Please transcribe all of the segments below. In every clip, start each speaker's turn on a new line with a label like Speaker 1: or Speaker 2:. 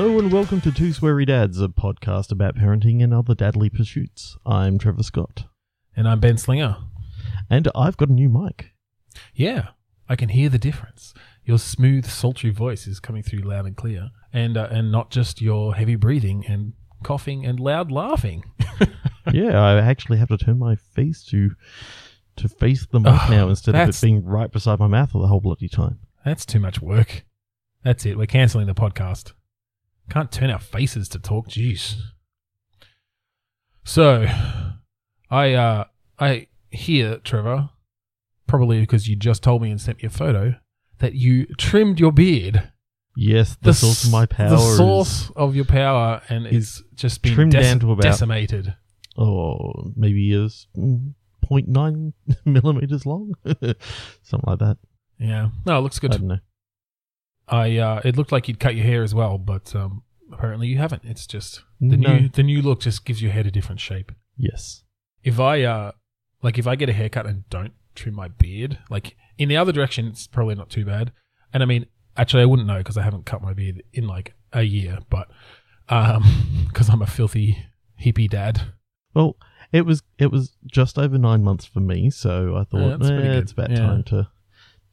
Speaker 1: Hello and welcome to Two Sweary Dads, a podcast about parenting and other dadly pursuits. I'm Trevor Scott,
Speaker 2: And I'm Ben Slinger.
Speaker 1: and I've got a new mic.
Speaker 2: Yeah, I can hear the difference. Your smooth, sultry voice is coming through loud and clear, and uh, and not just your heavy breathing and coughing and loud laughing.
Speaker 1: yeah, I actually have to turn my face to to face the mic
Speaker 2: Oh,
Speaker 1: now instead of it being right beside my mouth all the whole bloody time.
Speaker 2: That's too much work. That's it. We're cancelling the podcast. Can't turn our faces to talk. Jeez. So, I uh, I hear Trevor, probably because you just told me and sent me a photo that you trimmed your beard.
Speaker 1: Yes, the, source of my power
Speaker 2: The source of your power, and
Speaker 1: is
Speaker 2: just been
Speaker 1: trimmed
Speaker 2: dec-
Speaker 1: down to about-
Speaker 2: decimated.
Speaker 1: oh maybe is mm, 0.9 millimeters long, something like that.
Speaker 2: Yeah. No, it looks
Speaker 1: I
Speaker 2: good.
Speaker 1: don't know.
Speaker 2: I uh, it looked like you'd cut your hair as well, but um, apparently you haven't. It's just the
Speaker 1: No.
Speaker 2: new the new look just gives your head a different shape.
Speaker 1: Yes,
Speaker 2: If I uh, like if I get a haircut and don't trim my beard, like in the other direction, it's probably not too bad. And I mean, actually, I wouldn't know because I haven't cut my beard in like a year, but um, because I'm a filthy hippie dad.
Speaker 1: Well, it was it was just over nine months for me, so I thought
Speaker 2: that's pretty
Speaker 1: eh,
Speaker 2: good.
Speaker 1: it's about
Speaker 2: Yeah.
Speaker 1: time to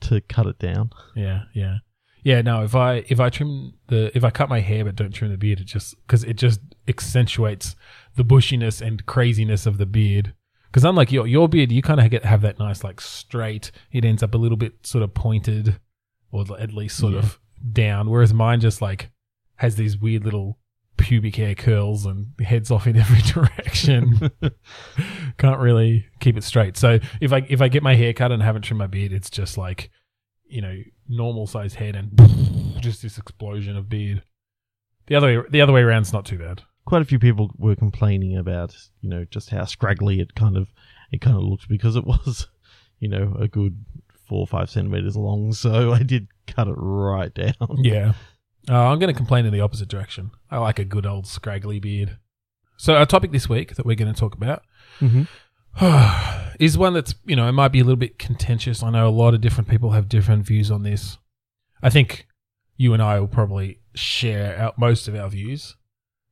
Speaker 1: to cut it down.
Speaker 2: Yeah, yeah, yeah. No, if I if I trim the if I cut my hair but don't trim the beard, it just because it just accentuates the bushiness and craziness of the beard. Because unlike your your beard, you kind of get have that nice like straight. It ends up a little bit sort of pointed, or at least sort
Speaker 1: Yeah.
Speaker 2: of down. Whereas mine just like has these weird little pubic hair curls and heads off in every direction. Can't really keep it straight. So if I if I get my hair cut and haven't trimmed my beard, it's just like you know normal sized head and just this explosion of beard. The other way, the other way around's not too bad.
Speaker 1: Quite a few people were complaining about you know just how scraggly it kind of it kind of looked because it was you know a good four or five centimeters long. So I did cut it right down.
Speaker 2: Yeah. Uh, I'm going to complain in the opposite direction. I like a good old scraggly beard. So our topic this week that we're going to talk about
Speaker 1: hmm
Speaker 2: is one that's you know it might be a little bit contentious. I know a lot of different people have different views on this. I think you and I will probably share out most of our views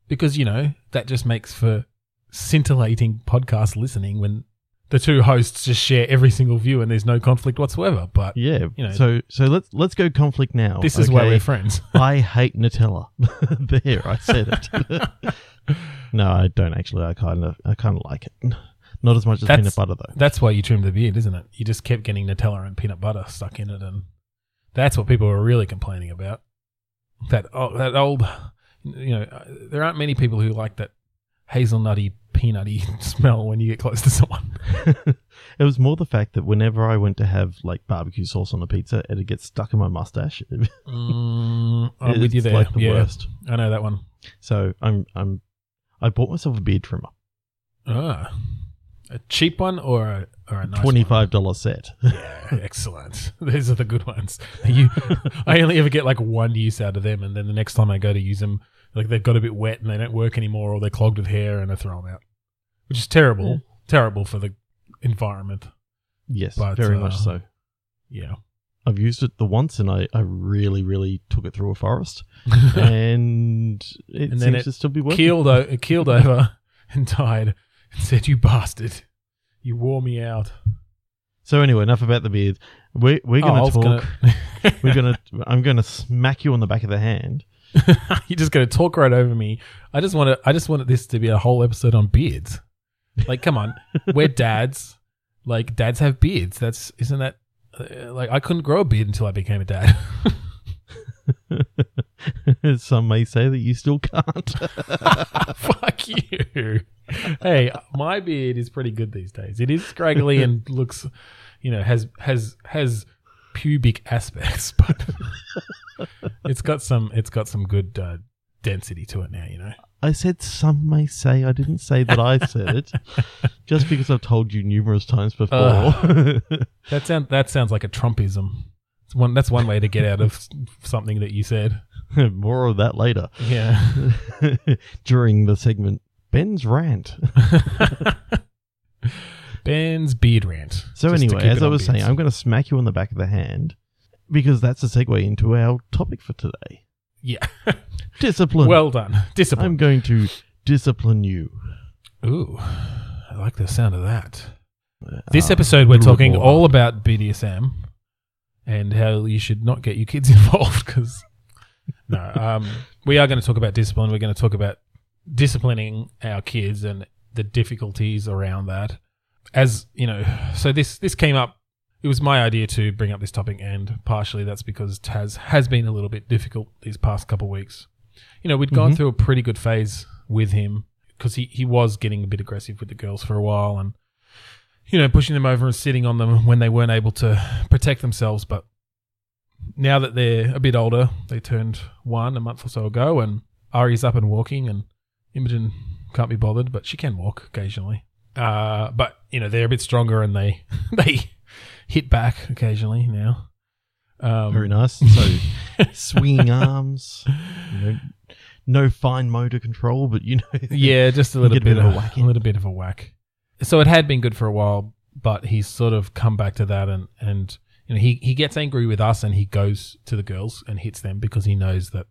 Speaker 2: because you know that just makes for scintillating podcast listening when the two hosts just share every single view and there's no conflict whatsoever. But
Speaker 1: Yeah.
Speaker 2: You know-
Speaker 1: so so let's let's go conflict now.
Speaker 2: this is why
Speaker 1: okay?
Speaker 2: we're friends.
Speaker 1: I hate Nutella. there, I said it. no, I don't actually. I kind of I kind of like it. Not as much as
Speaker 2: That's-
Speaker 1: peanut butter though.
Speaker 2: That's why you trimmed the beard, isn't it? You just kept getting Nutella and peanut butter stuck in it, and that's what people were really complaining about. That oh, that old, you know, there aren't many people who like that hazelnutty, peanutty smell when you get close to someone.
Speaker 1: it was more the fact that whenever I went to have like barbecue sauce on the pizza, it'd get stuck in my mustache.
Speaker 2: Mm, I'm with you there.
Speaker 1: like the
Speaker 2: yeah,
Speaker 1: worst.
Speaker 2: I know that one.
Speaker 1: So I'm I'm I bought myself a beard trimmer,
Speaker 2: Ah, a cheap one or a or a nice
Speaker 1: twenty
Speaker 2: one?
Speaker 1: five dollar set.
Speaker 2: Yeah, excellent. Those are the good ones. You, I only ever get like one use out of them, and then the next time I go to use them, like they've got a bit wet and they don't work anymore, or they're clogged with hair and I throw them out, which is terrible.
Speaker 1: Yeah.
Speaker 2: Terrible for the environment.
Speaker 1: yes,
Speaker 2: But,
Speaker 1: very
Speaker 2: uh,
Speaker 1: much so.
Speaker 2: Yeah.
Speaker 1: I've used it the once, and I, I really really took it through a forest, and it
Speaker 2: And then
Speaker 1: seems
Speaker 2: it
Speaker 1: to still be working.
Speaker 2: keeled, o- it keeled over and died, and said, "You bastard, you wore me out."
Speaker 1: So anyway, enough about the beard. We're we're
Speaker 2: Oh,
Speaker 1: gonna
Speaker 2: was
Speaker 1: talk.
Speaker 2: gonna-
Speaker 1: we're gonna. I'm gonna smack you on the back of the hand.
Speaker 2: You're just going to talk right over me. I just want to. I just wanted this to be a whole episode on beards. Like, come on, we're dads. Like, dads have beards. That's isn't that uh, like I couldn't grow a beard until I became a dad.
Speaker 1: Some may say that you still can't.
Speaker 2: Fuck you. Hey, my beard is pretty good these days. It is scraggly and looks, you know, has has has pubic aspects, but it's got some it's got some good uh, density to it now. You know.
Speaker 1: I said some may say. I didn't say that I said it. Just because I've told you numerous times before.
Speaker 2: That sound that sounds like a Trumpism. It's one that's one way to get out of something that you said.
Speaker 1: More of that later.
Speaker 2: Yeah.
Speaker 1: During the segment, Ben's rant.
Speaker 2: Ben's beard rant.
Speaker 1: So
Speaker 2: Just
Speaker 1: anyway, as I was saying. I'm going to smack you on the back of the hand because that's a segue into our topic for today.
Speaker 2: yeah.
Speaker 1: Discipline.
Speaker 2: well done. Discipline.
Speaker 1: I'm going to discipline you.
Speaker 2: Ooh, I like the sound of that. This
Speaker 1: Uh,
Speaker 2: episode, we're talking all about BDSM and how you should not get your kids involved. Because no, um, we are going to talk about discipline. We're going to talk about disciplining our kids and the difficulties around that. As you know, so this this came up. It was my idea to bring up this topic, and partially that's because Taz has been a little bit difficult these past couple of weeks. You know, we'd gone
Speaker 1: Mhm.
Speaker 2: through a pretty good phase with him because he, he was getting a bit aggressive with the girls for a while and you know, pushing them over and sitting on them when they weren't able to protect themselves. But now that they're a bit older, they turned one a month or so ago, and Ari's up and walking, and Imogen can't be bothered, but she can walk occasionally. Uh, but you know, they're a bit stronger, and they they hit back occasionally now. Um,
Speaker 1: Very nice. So swinging arms, you know, no fine motor control, but you know,
Speaker 2: yeah, just a little
Speaker 1: Get a
Speaker 2: bit,
Speaker 1: bit of a whack
Speaker 2: a little bit of a whack. So it had been good for a while, but he's sort of come back to that, and and you know he he gets angry with us, and he goes to the girls and hits them because he knows that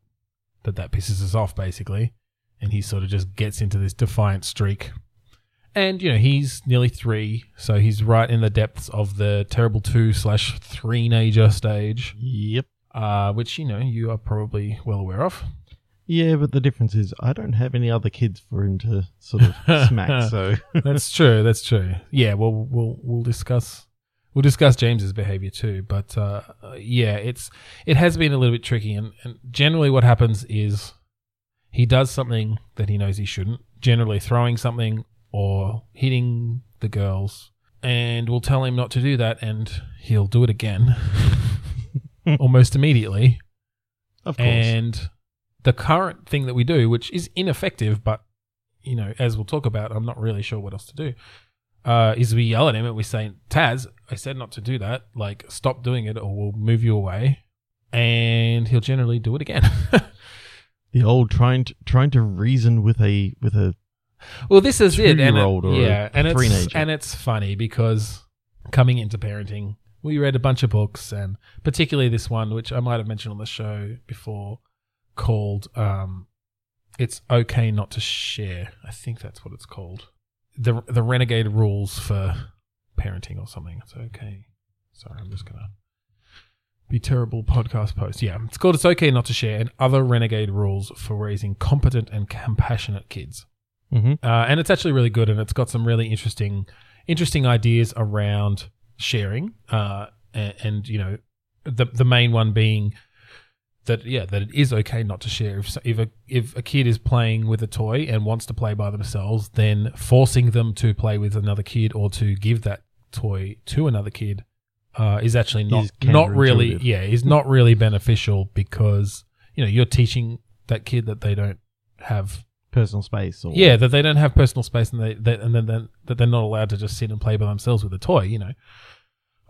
Speaker 2: that that pisses us off basically, and he sort of just gets into this defiant streak. And you know he's nearly three, so he's right in the depths of the terrible two slash three nager stage,
Speaker 1: Yep.
Speaker 2: uh, which you know you are probably well aware of.
Speaker 1: Yeah, but the difference is I don't have any other kids for him to sort of smack. So
Speaker 2: that's true. That's true. Yeah. Well, we'll we'll discuss we'll discuss James's behavior too. But uh, yeah, it's it has been a little bit tricky, and, and generally what happens is he does something that he knows he shouldn't. Generally, throwing something or hitting the girls, and we'll tell him not to do that, and he'll do it again almost immediately.
Speaker 1: of course,
Speaker 2: And the current thing that we do, which is ineffective, but you know, as we'll talk about, I'm not really sure what else to do. Uh, is we yell at him and we say, "Taz, I said not to do that. Like, stop doing it, or we'll move you away." And he'll generally do it again.
Speaker 1: the old trying to trying to reason with a with a
Speaker 2: well, this is it, and it-
Speaker 1: Two-year-old or a
Speaker 2: yeah, and it's
Speaker 1: three-nager.
Speaker 2: and it's funny because coming into parenting, we read a bunch of books, and particularly this one, which I might have mentioned on the show before, called um, "It's Okay Not to Share." I think that's what it's called. the The Renegade Rules for Parenting or something. It's okay. Sorry, I'm just gonna be terrible podcast post. Yeah, it's called "It's Okay Not to Share" and other renegade rules for raising competent and compassionate kids
Speaker 1: Mhm.
Speaker 2: uh, and it's actually really good, and it's got some really interesting, interesting ideas around sharing, uh, and, and you know, the the main one being that yeah, that it is okay not to share. If if a if a kid is playing with a toy and wants to play by themselves, then forcing them to play with another kid or to give that toy to another kid uh, is actually not
Speaker 1: Is
Speaker 2: not really yeah is not really beneficial because you know you're teaching that kid that they don't have
Speaker 1: personal space. Or
Speaker 2: yeah, that they don't have personal space and they, they and then, then that they're not allowed to just sit and play by themselves with a toy, you know.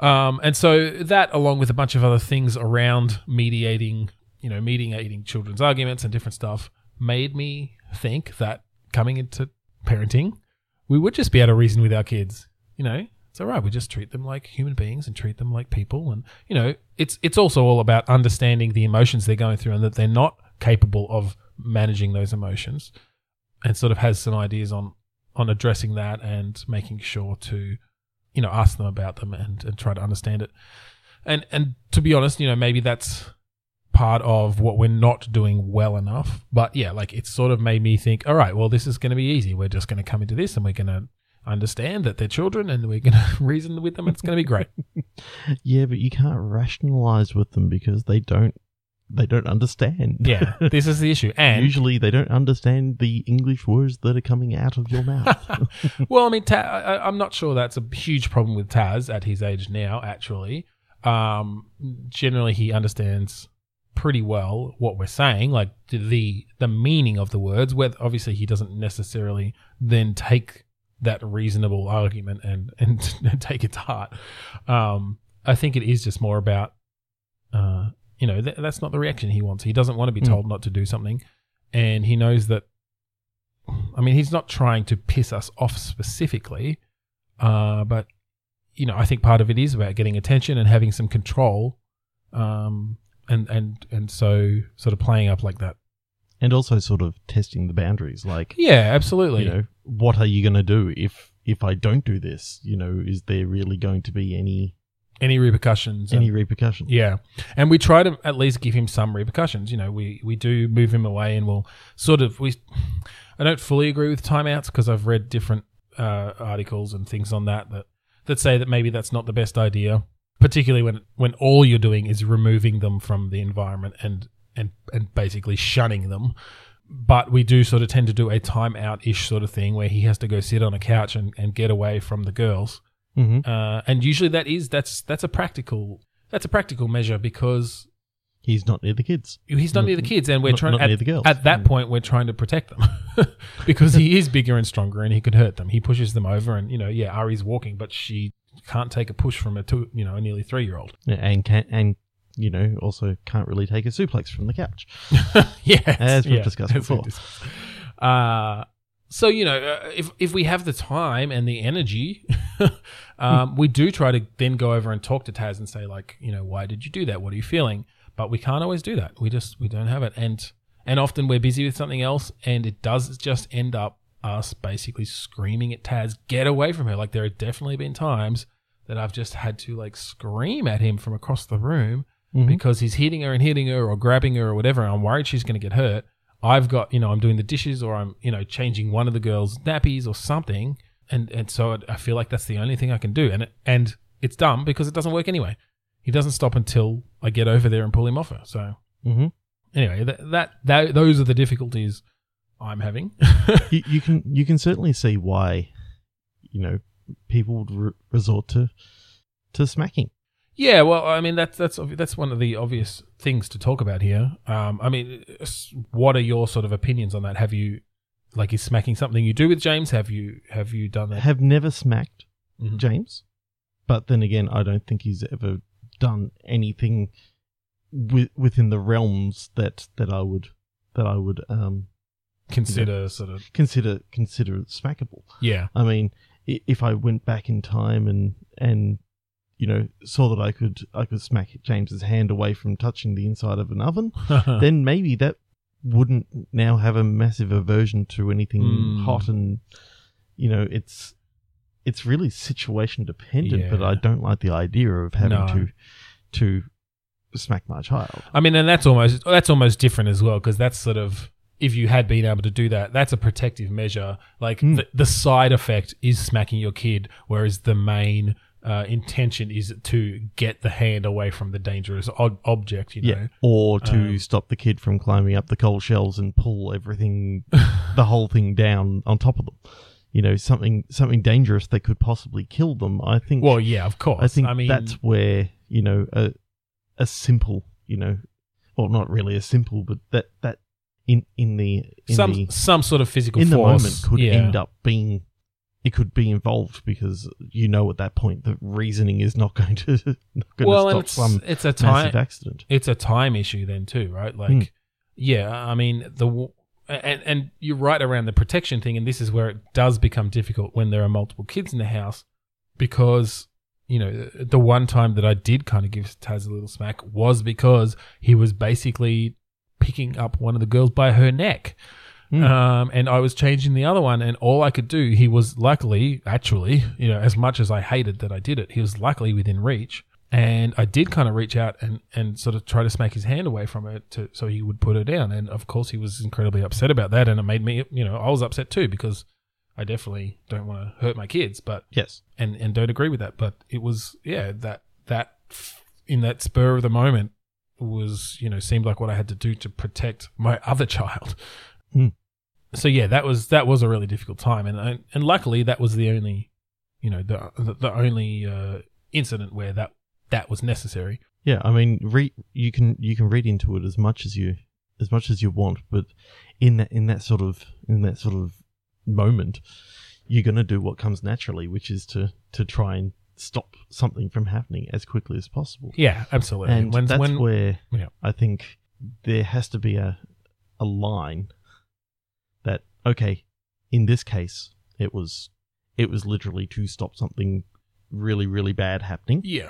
Speaker 2: Um, and so that, along with a bunch of other things around mediating, you know, mediating children's arguments and different stuff, made me think that coming into parenting, we would just be able to reason with our kids. You know, it's all right. We just treat them like human beings and treat them like people. And you know, it's it's also all about understanding the emotions they're going through and that they're not capable of managing those emotions and sort of has some ideas on on addressing that and making sure to you know ask them about them and, and try to understand it and and to be honest you know maybe that's part of what we're not doing well enough but yeah like it's sort of made me think all right well this is going to be easy we're just going to come into this and we're going to understand that they're children and we're going to reason with them it's going to be great
Speaker 1: yeah, but you can't rationalize with them because they don't they don't understand.
Speaker 2: yeah this is the issue and
Speaker 1: Usually they don't understand the English words that are coming out of your mouth.
Speaker 2: well, I mean, Ta- I, I'm not sure that's a huge problem with Taz at his age now. Actually, um, generally he understands pretty well what we're saying, like the the meaning of the words. Where obviously he doesn't necessarily then take that reasonable argument and and, and take it to heart. Um, I think it is just more about, uh, you know, th- that's not the reaction he wants. He doesn't want to be
Speaker 1: Mm.
Speaker 2: told not to do something, and he knows that I mean, he's not trying to piss us off specifically, uh, but you know, I think part of it is about getting attention and having some control, um, and and and so sort of playing up like that
Speaker 1: and also sort of testing the boundaries. Like,
Speaker 2: Yeah, absolutely.
Speaker 1: you know, what are you going to do if if I don't do this? You know, is there really going to be any
Speaker 2: Any repercussions?
Speaker 1: any
Speaker 2: and-
Speaker 1: repercussions?
Speaker 2: Yeah, and we try to at least give him some repercussions. You know, we we do move him away, and we'll sort of we. I don't fully agree with timeouts because I've read different uh, articles and things on that that that say that maybe that's not the best idea, particularly when when all you're doing is removing them from the environment and and and basically shunning them. But we do sort of tend to do a timeout ish sort of thing where he has to go sit on a couch and, and get away from the girls
Speaker 1: hmm
Speaker 2: uh, and usually that is that's that's a practical that's a practical measure because
Speaker 1: He's not near the kids.
Speaker 2: he's not near the kids, and we're
Speaker 1: Not-
Speaker 2: trying
Speaker 1: not
Speaker 2: at,
Speaker 1: near the girls.
Speaker 2: at that point we're trying to protect them because he is bigger and stronger and he could hurt them. He pushes them over, and you know, yeah, Ari's walking, but she can't take a push from a two, you know, a nearly three year old.
Speaker 1: Yeah, and can and you know also can't really take a suplex from the couch.
Speaker 2: yes,
Speaker 1: As we've
Speaker 2: yeah,
Speaker 1: discussed
Speaker 2: as
Speaker 1: before.
Speaker 2: discussed. Uh, so you know, uh, if if we have the time and the energy, um, we do try to then go over and talk to Taz and say like, you know, why did you do that? What are you feeling? But we can't always do that. We just we don't have it, and and often we're busy with something else, and it does just end up us basically screaming at Taz, get away from her. Like there have definitely been times that I've just had to like scream at him from across the room
Speaker 1: Mhm.
Speaker 2: because he's hitting her and hitting her or grabbing her or whatever. And I'm worried she's going to get hurt. I've got, you know, I'm doing the dishes or I'm, you know, changing one of the girls' nappies or something. And, and so I feel like that's the only thing I can do. And, it, and it's dumb because it doesn't work anyway. He doesn't stop until I get over there and pull him off her. So
Speaker 1: hmm
Speaker 2: anyway, that, that, that those are the difficulties I'm having.
Speaker 1: you, you can you can certainly see why you know people would re- resort to to smacking.
Speaker 2: Yeah, well, I mean that's that's that's one of the obvious things to talk about here. Um, I mean, what are your sort of opinions on that? Have you like is smacking something you do with James? Have you have you done that?
Speaker 1: Have never smacked
Speaker 2: Mhm.
Speaker 1: James, but then again, I don't think he's ever done anything wi- within the realms that that I would that I would um
Speaker 2: Consider sort of
Speaker 1: consider consider smackable.
Speaker 2: yeah,
Speaker 1: I mean, if I went back in time and and you know saw that I could I could smack James's hand away from touching the inside of an oven, then maybe that wouldn't now have a massive aversion to anything
Speaker 2: Mm.
Speaker 1: hot and you know it's it's really situation dependent. But I don't like the idea of having
Speaker 2: No.
Speaker 1: to to smack my child.
Speaker 2: I mean, and that's almost that's almost different as well because that's sort of if you had been able to do that, that's a protective measure. Like
Speaker 1: Mm.
Speaker 2: the, the side effect is smacking your kid, whereas the main uh, intention is to get the hand away from the dangerous ob- object. You know,
Speaker 1: Yeah, or to
Speaker 2: Um,
Speaker 1: stop the kid from climbing up the cold shells and pull everything, the whole thing down on top of them. You know, something something dangerous that could possibly kill them. I think.
Speaker 2: Well, yeah, of course.
Speaker 1: I think
Speaker 2: I mean,
Speaker 1: that's where you know a a simple, you know, well, not really a simple, but that that in in the in
Speaker 2: some
Speaker 1: the
Speaker 2: some sort of physical
Speaker 1: in the moment could
Speaker 2: yeah.
Speaker 1: end up being. It could be involved because you know at that point the reasoning is not going to not going
Speaker 2: well,
Speaker 1: to stop
Speaker 2: it's,
Speaker 1: some
Speaker 2: it's a time
Speaker 1: massive accident.
Speaker 2: it's a time issue then too, right? Like,
Speaker 1: Hmm.
Speaker 2: yeah, I mean the and and you're right around the protection thing, and this is where it does become difficult when there are multiple kids in the house, because you know the one time that I did kind of give Taz a little smack was because he was basically picking up one of the girls by her neck.
Speaker 1: Hmm.
Speaker 2: Um, and I was changing the other one, and all I could do, he was luckily, actually, you know, as much as I hated that I did it, he was luckily within reach. And I did kind of reach out and, and sort of try to smack his hand away from it to, so he would put her down. And of course, he was incredibly upset about that. And it made me, you know, I was upset too because I definitely don't want to hurt my kids, but,
Speaker 1: Yes.
Speaker 2: and, and don't agree with that. But it was, yeah, that, that in that spur of the moment was, you know, seemed like what I had to do to protect my other child.
Speaker 1: Hmm.
Speaker 2: So yeah, that was, that was a really difficult time. And, and, luckily that was the only, you know, the, the, the only, uh, incident where that, that was necessary.
Speaker 1: Yeah, I mean, re- you can you can read into it as much as you as much as you want, but in that in that sort of in that sort of moment, you're gonna do what comes naturally, which is to to try and stop something from happening as quickly as possible.
Speaker 2: Yeah, absolutely.
Speaker 1: And
Speaker 2: when,
Speaker 1: that's
Speaker 2: when,
Speaker 1: where
Speaker 2: Yeah.
Speaker 1: I think there has to be a a line okay, in this case, it was it was literally to stop something really really bad happening.
Speaker 2: yeah,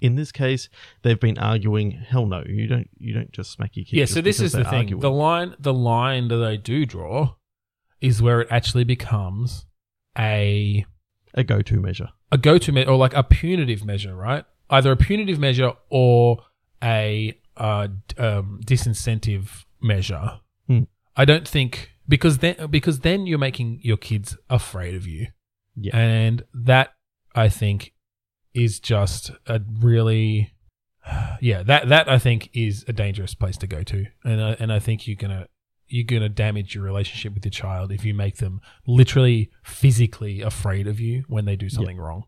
Speaker 1: In this case, they've been arguing. Hell no, you don't. You don't just smack your kid.
Speaker 2: yeah. So this is the thing.
Speaker 1: arguing.
Speaker 2: The line, the line that they do draw, is where it actually becomes a
Speaker 1: a go-to measure.
Speaker 2: a go-to me- or like a punitive measure, right? Either a punitive measure or a uh, um, disincentive measure.
Speaker 1: Hmm.
Speaker 2: I don't think because then because then you're making your kids afraid of you,
Speaker 1: Yeah.
Speaker 2: and that I think is just a really yeah that that I think is a dangerous place to go to, and I, and I think you're gonna you're gonna damage your relationship with your child if you make them literally physically afraid of you when they do something wrong.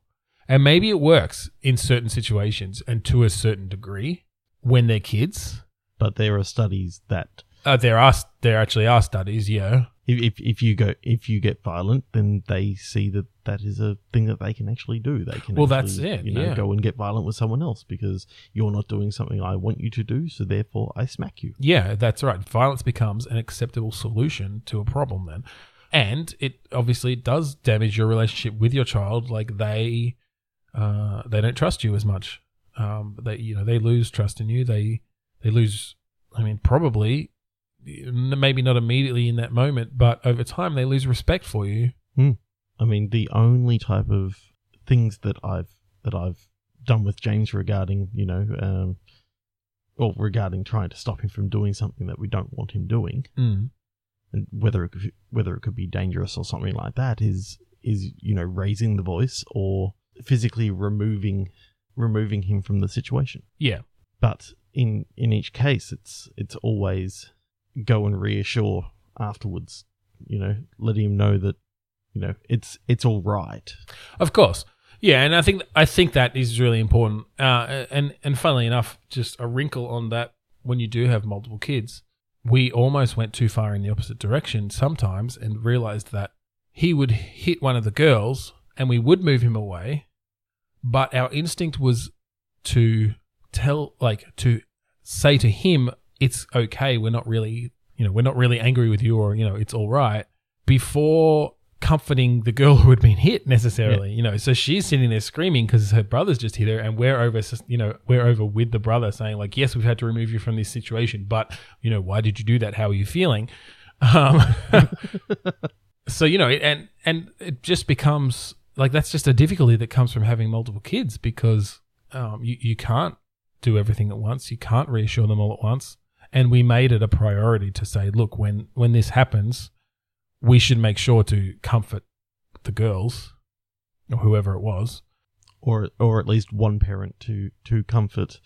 Speaker 2: And maybe it works in certain situations and to a certain degree when they're kids.
Speaker 1: But there are studies that
Speaker 2: Uh, there are there actually are studies, yeah.
Speaker 1: if, if if you go if you get violent, then they see that that is a thing that they can actually do. They can
Speaker 2: Well,
Speaker 1: actually,
Speaker 2: that's it,
Speaker 1: You know,
Speaker 2: yeah.
Speaker 1: go and get violent with someone else because you're not doing something I want you to do. So therefore, I smack you.
Speaker 2: Yeah, that's right. Violence becomes an acceptable solution to a problem then. And it obviously does damage your relationship with your child. Like they uh, they don't trust you as much. Um, they you know they lose trust in you. They they lose. I mean, probably maybe not immediately in that moment, but over time they lose respect for you.
Speaker 1: I mean, the only type of things that I've that I've done with James regarding, you know, um, well, regarding trying to stop him from doing something that we don't want him doing,
Speaker 2: Mm.
Speaker 1: and whether it could, whether it could be dangerous or something like that, is is you know raising the voice or physically removing removing him from the situation.
Speaker 2: Yeah,
Speaker 1: But in in each case, it's it's always go and reassure afterwards. You know, letting him know that you know it's it's all right.
Speaker 2: Of course. Yeah, and I think I think that is really important. Uh, and and funnily enough, just a wrinkle on that when you do have multiple kids, we almost went too far in the opposite direction sometimes and realized that he would hit one of the girls and we would move him away, but our instinct was to tell like to say to him it's okay, we're not really, you know, we're not really angry with you or, you know, it's all right before comforting the girl who had been hit necessarily you know. So she's sitting there screaming because her brother's just hit her and we're over you know we're over with the brother saying like yes we've had to remove you from this situation but you know why did you do that? How are you feeling? Um, so you know it, and and it just becomes like that's just a difficulty that comes from having multiple kids because um, you, you can't do everything at once. You can't reassure them all at once and we made it a priority to say look when when this happens we should make sure to comfort the girls or whoever it was.
Speaker 1: or or at least one parent to to comfort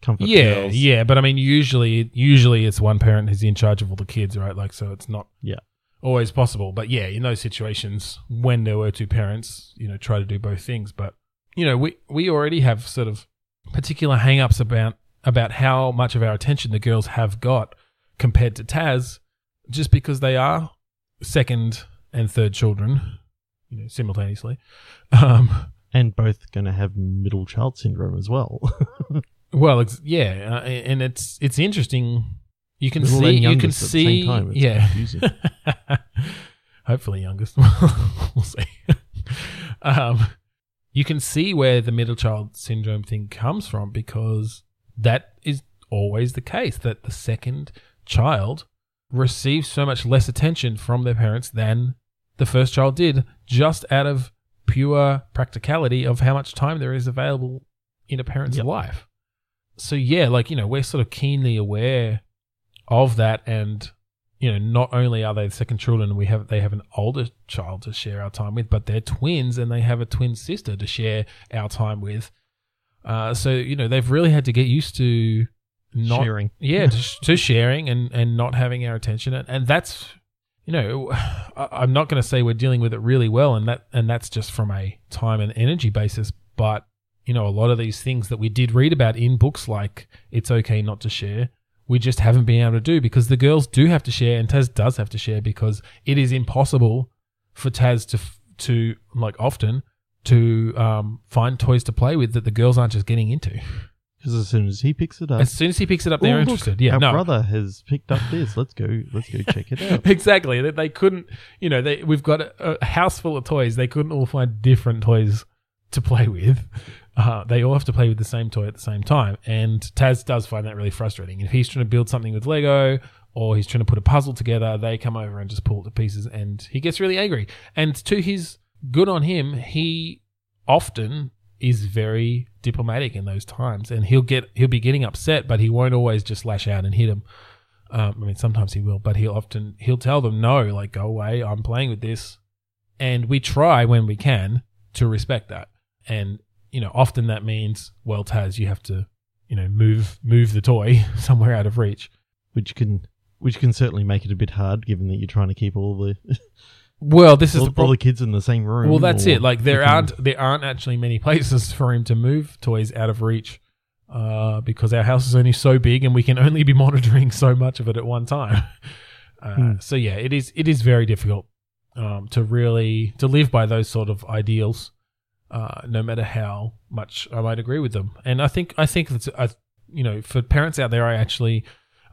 Speaker 1: comfort
Speaker 2: yeah,
Speaker 1: girls.
Speaker 2: yeah, but I mean, usually, usually it's one parent who's in charge of all the kids, right? Like, so it's not
Speaker 1: Yeah.
Speaker 2: always possible. But yeah, in those situations when there were two parents, you know, try to do both things. But you know, we we already have sort of particular hang-ups about about how much of our attention the girls have got compared to Taz, just because they are second and third children, you know, simultaneously. Um,
Speaker 1: and both going to have middle child syndrome as well.
Speaker 2: Well, it's, yeah, uh, and it's it's interesting. You can see you can
Speaker 1: youngest at the same
Speaker 2: see
Speaker 1: time. It's
Speaker 2: yeah. Hopefully youngest. we'll see. um, you can see where the middle child syndrome thing comes from because that is always the case that the second child receives so much less attention from their parents than the first child did just out of pure practicality of how much time there is available in a parent's
Speaker 1: Yep.
Speaker 2: life. So yeah, like you know, we're sort of keenly aware of that and you know, not only are they the second children, we have they have an older child to share our time with, but they're twins and they have a twin sister to share our time with. Uh, so you know, they've really had to get used to not
Speaker 1: Sharing.
Speaker 2: yeah, to, to sharing and, and not having our attention, and, and that's you know, I- I'm not going to say we're dealing with it really well, and that and that's just from a time and energy basis. But you know, a lot of these things that we did read about in books, like it's okay not to share, we just haven't been able to do because the girls do have to share, and Taz does have to share because it is impossible for Taz to to like often to um, find toys to play with that the girls aren't just getting into.
Speaker 1: Because as soon as he picks it up,
Speaker 2: As soon as he picks it up,
Speaker 1: "Oh,
Speaker 2: they're
Speaker 1: look,
Speaker 2: interested. Yeah,
Speaker 1: our
Speaker 2: no,
Speaker 1: brother has picked up this. Let's go. Let's go check it out.
Speaker 2: exactly. They, they couldn't, you know, they, we've got a, a house full of toys. They couldn't all find different toys to play with. Uh, they all have to play with the same toy at the same time. And Taz does find that really frustrating. If he's trying to build something with Lego or he's trying to put a puzzle together, they come over and just pull it to pieces and he gets really angry. And to his good on him, he often is very diplomatic in those times and he'll get he'll be getting upset but he won't always just lash out and hit him um, i mean sometimes he will but he'll often he'll tell them no like go away. I'm playing with this. And we try when we can to respect that. And you know often that means well taz you have to you know move move the toy somewhere out of reach.
Speaker 1: Which can which can certainly make it a bit hard, given that you're trying to keep all the
Speaker 2: well this is
Speaker 1: all,
Speaker 2: the
Speaker 1: all the kids in the same room.
Speaker 2: Well, that's
Speaker 1: or
Speaker 2: it. Like there aren't there aren't actually many places for him to move toys out of reach, uh, because our house is only so big and we can only be monitoring so much of it at one time. Uh,
Speaker 1: Hmm.
Speaker 2: So yeah, it is it is very difficult um, to really to live by those sort of ideals, uh, no matter how much I might agree with them. And I think I think that's I, you know for parents out there, I actually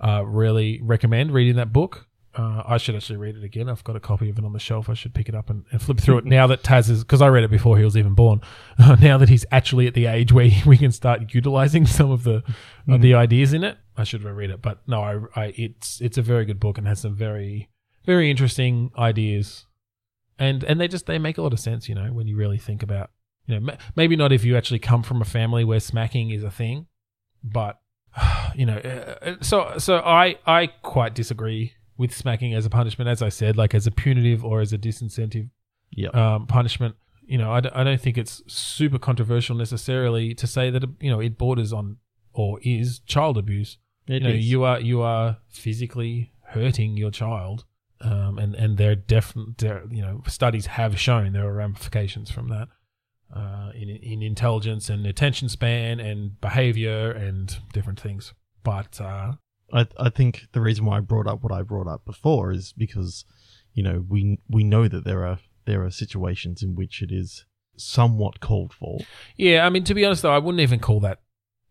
Speaker 2: uh, really recommend reading that book. Uh, I should actually read it again. I've got a copy of it on the shelf. I should pick it up and, and flip through it now that Taz is because I read it before he was even born. now that he's actually at the age where we can start utilizing some of the of the ideas in it, I should read it. But no, I, I it's it's a very good book and has some very very interesting ideas, and and they just they make a lot of sense. You know when you really think about you know ma- maybe not if you actually come from a family where smacking is a thing, but you know uh, so so I I quite disagree with smacking as a punishment, as I said, like as a punitive or as a disincentive
Speaker 1: Yep.
Speaker 2: um, punishment. You know, I, d- I don't think it's super controversial necessarily to say that you know it borders on or is child abuse.
Speaker 1: It
Speaker 2: you know,
Speaker 1: is.
Speaker 2: you are you are physically hurting your child, um, and and there definitely you know studies have shown there are ramifications from that uh, in in intelligence and attention span and behavior and different things. But uh,
Speaker 1: I I think the reason why I brought up what I brought up before is because you know we we know that there are there are situations in which it is somewhat called for.
Speaker 2: Yeah, I mean, to be honest though, I wouldn't even call that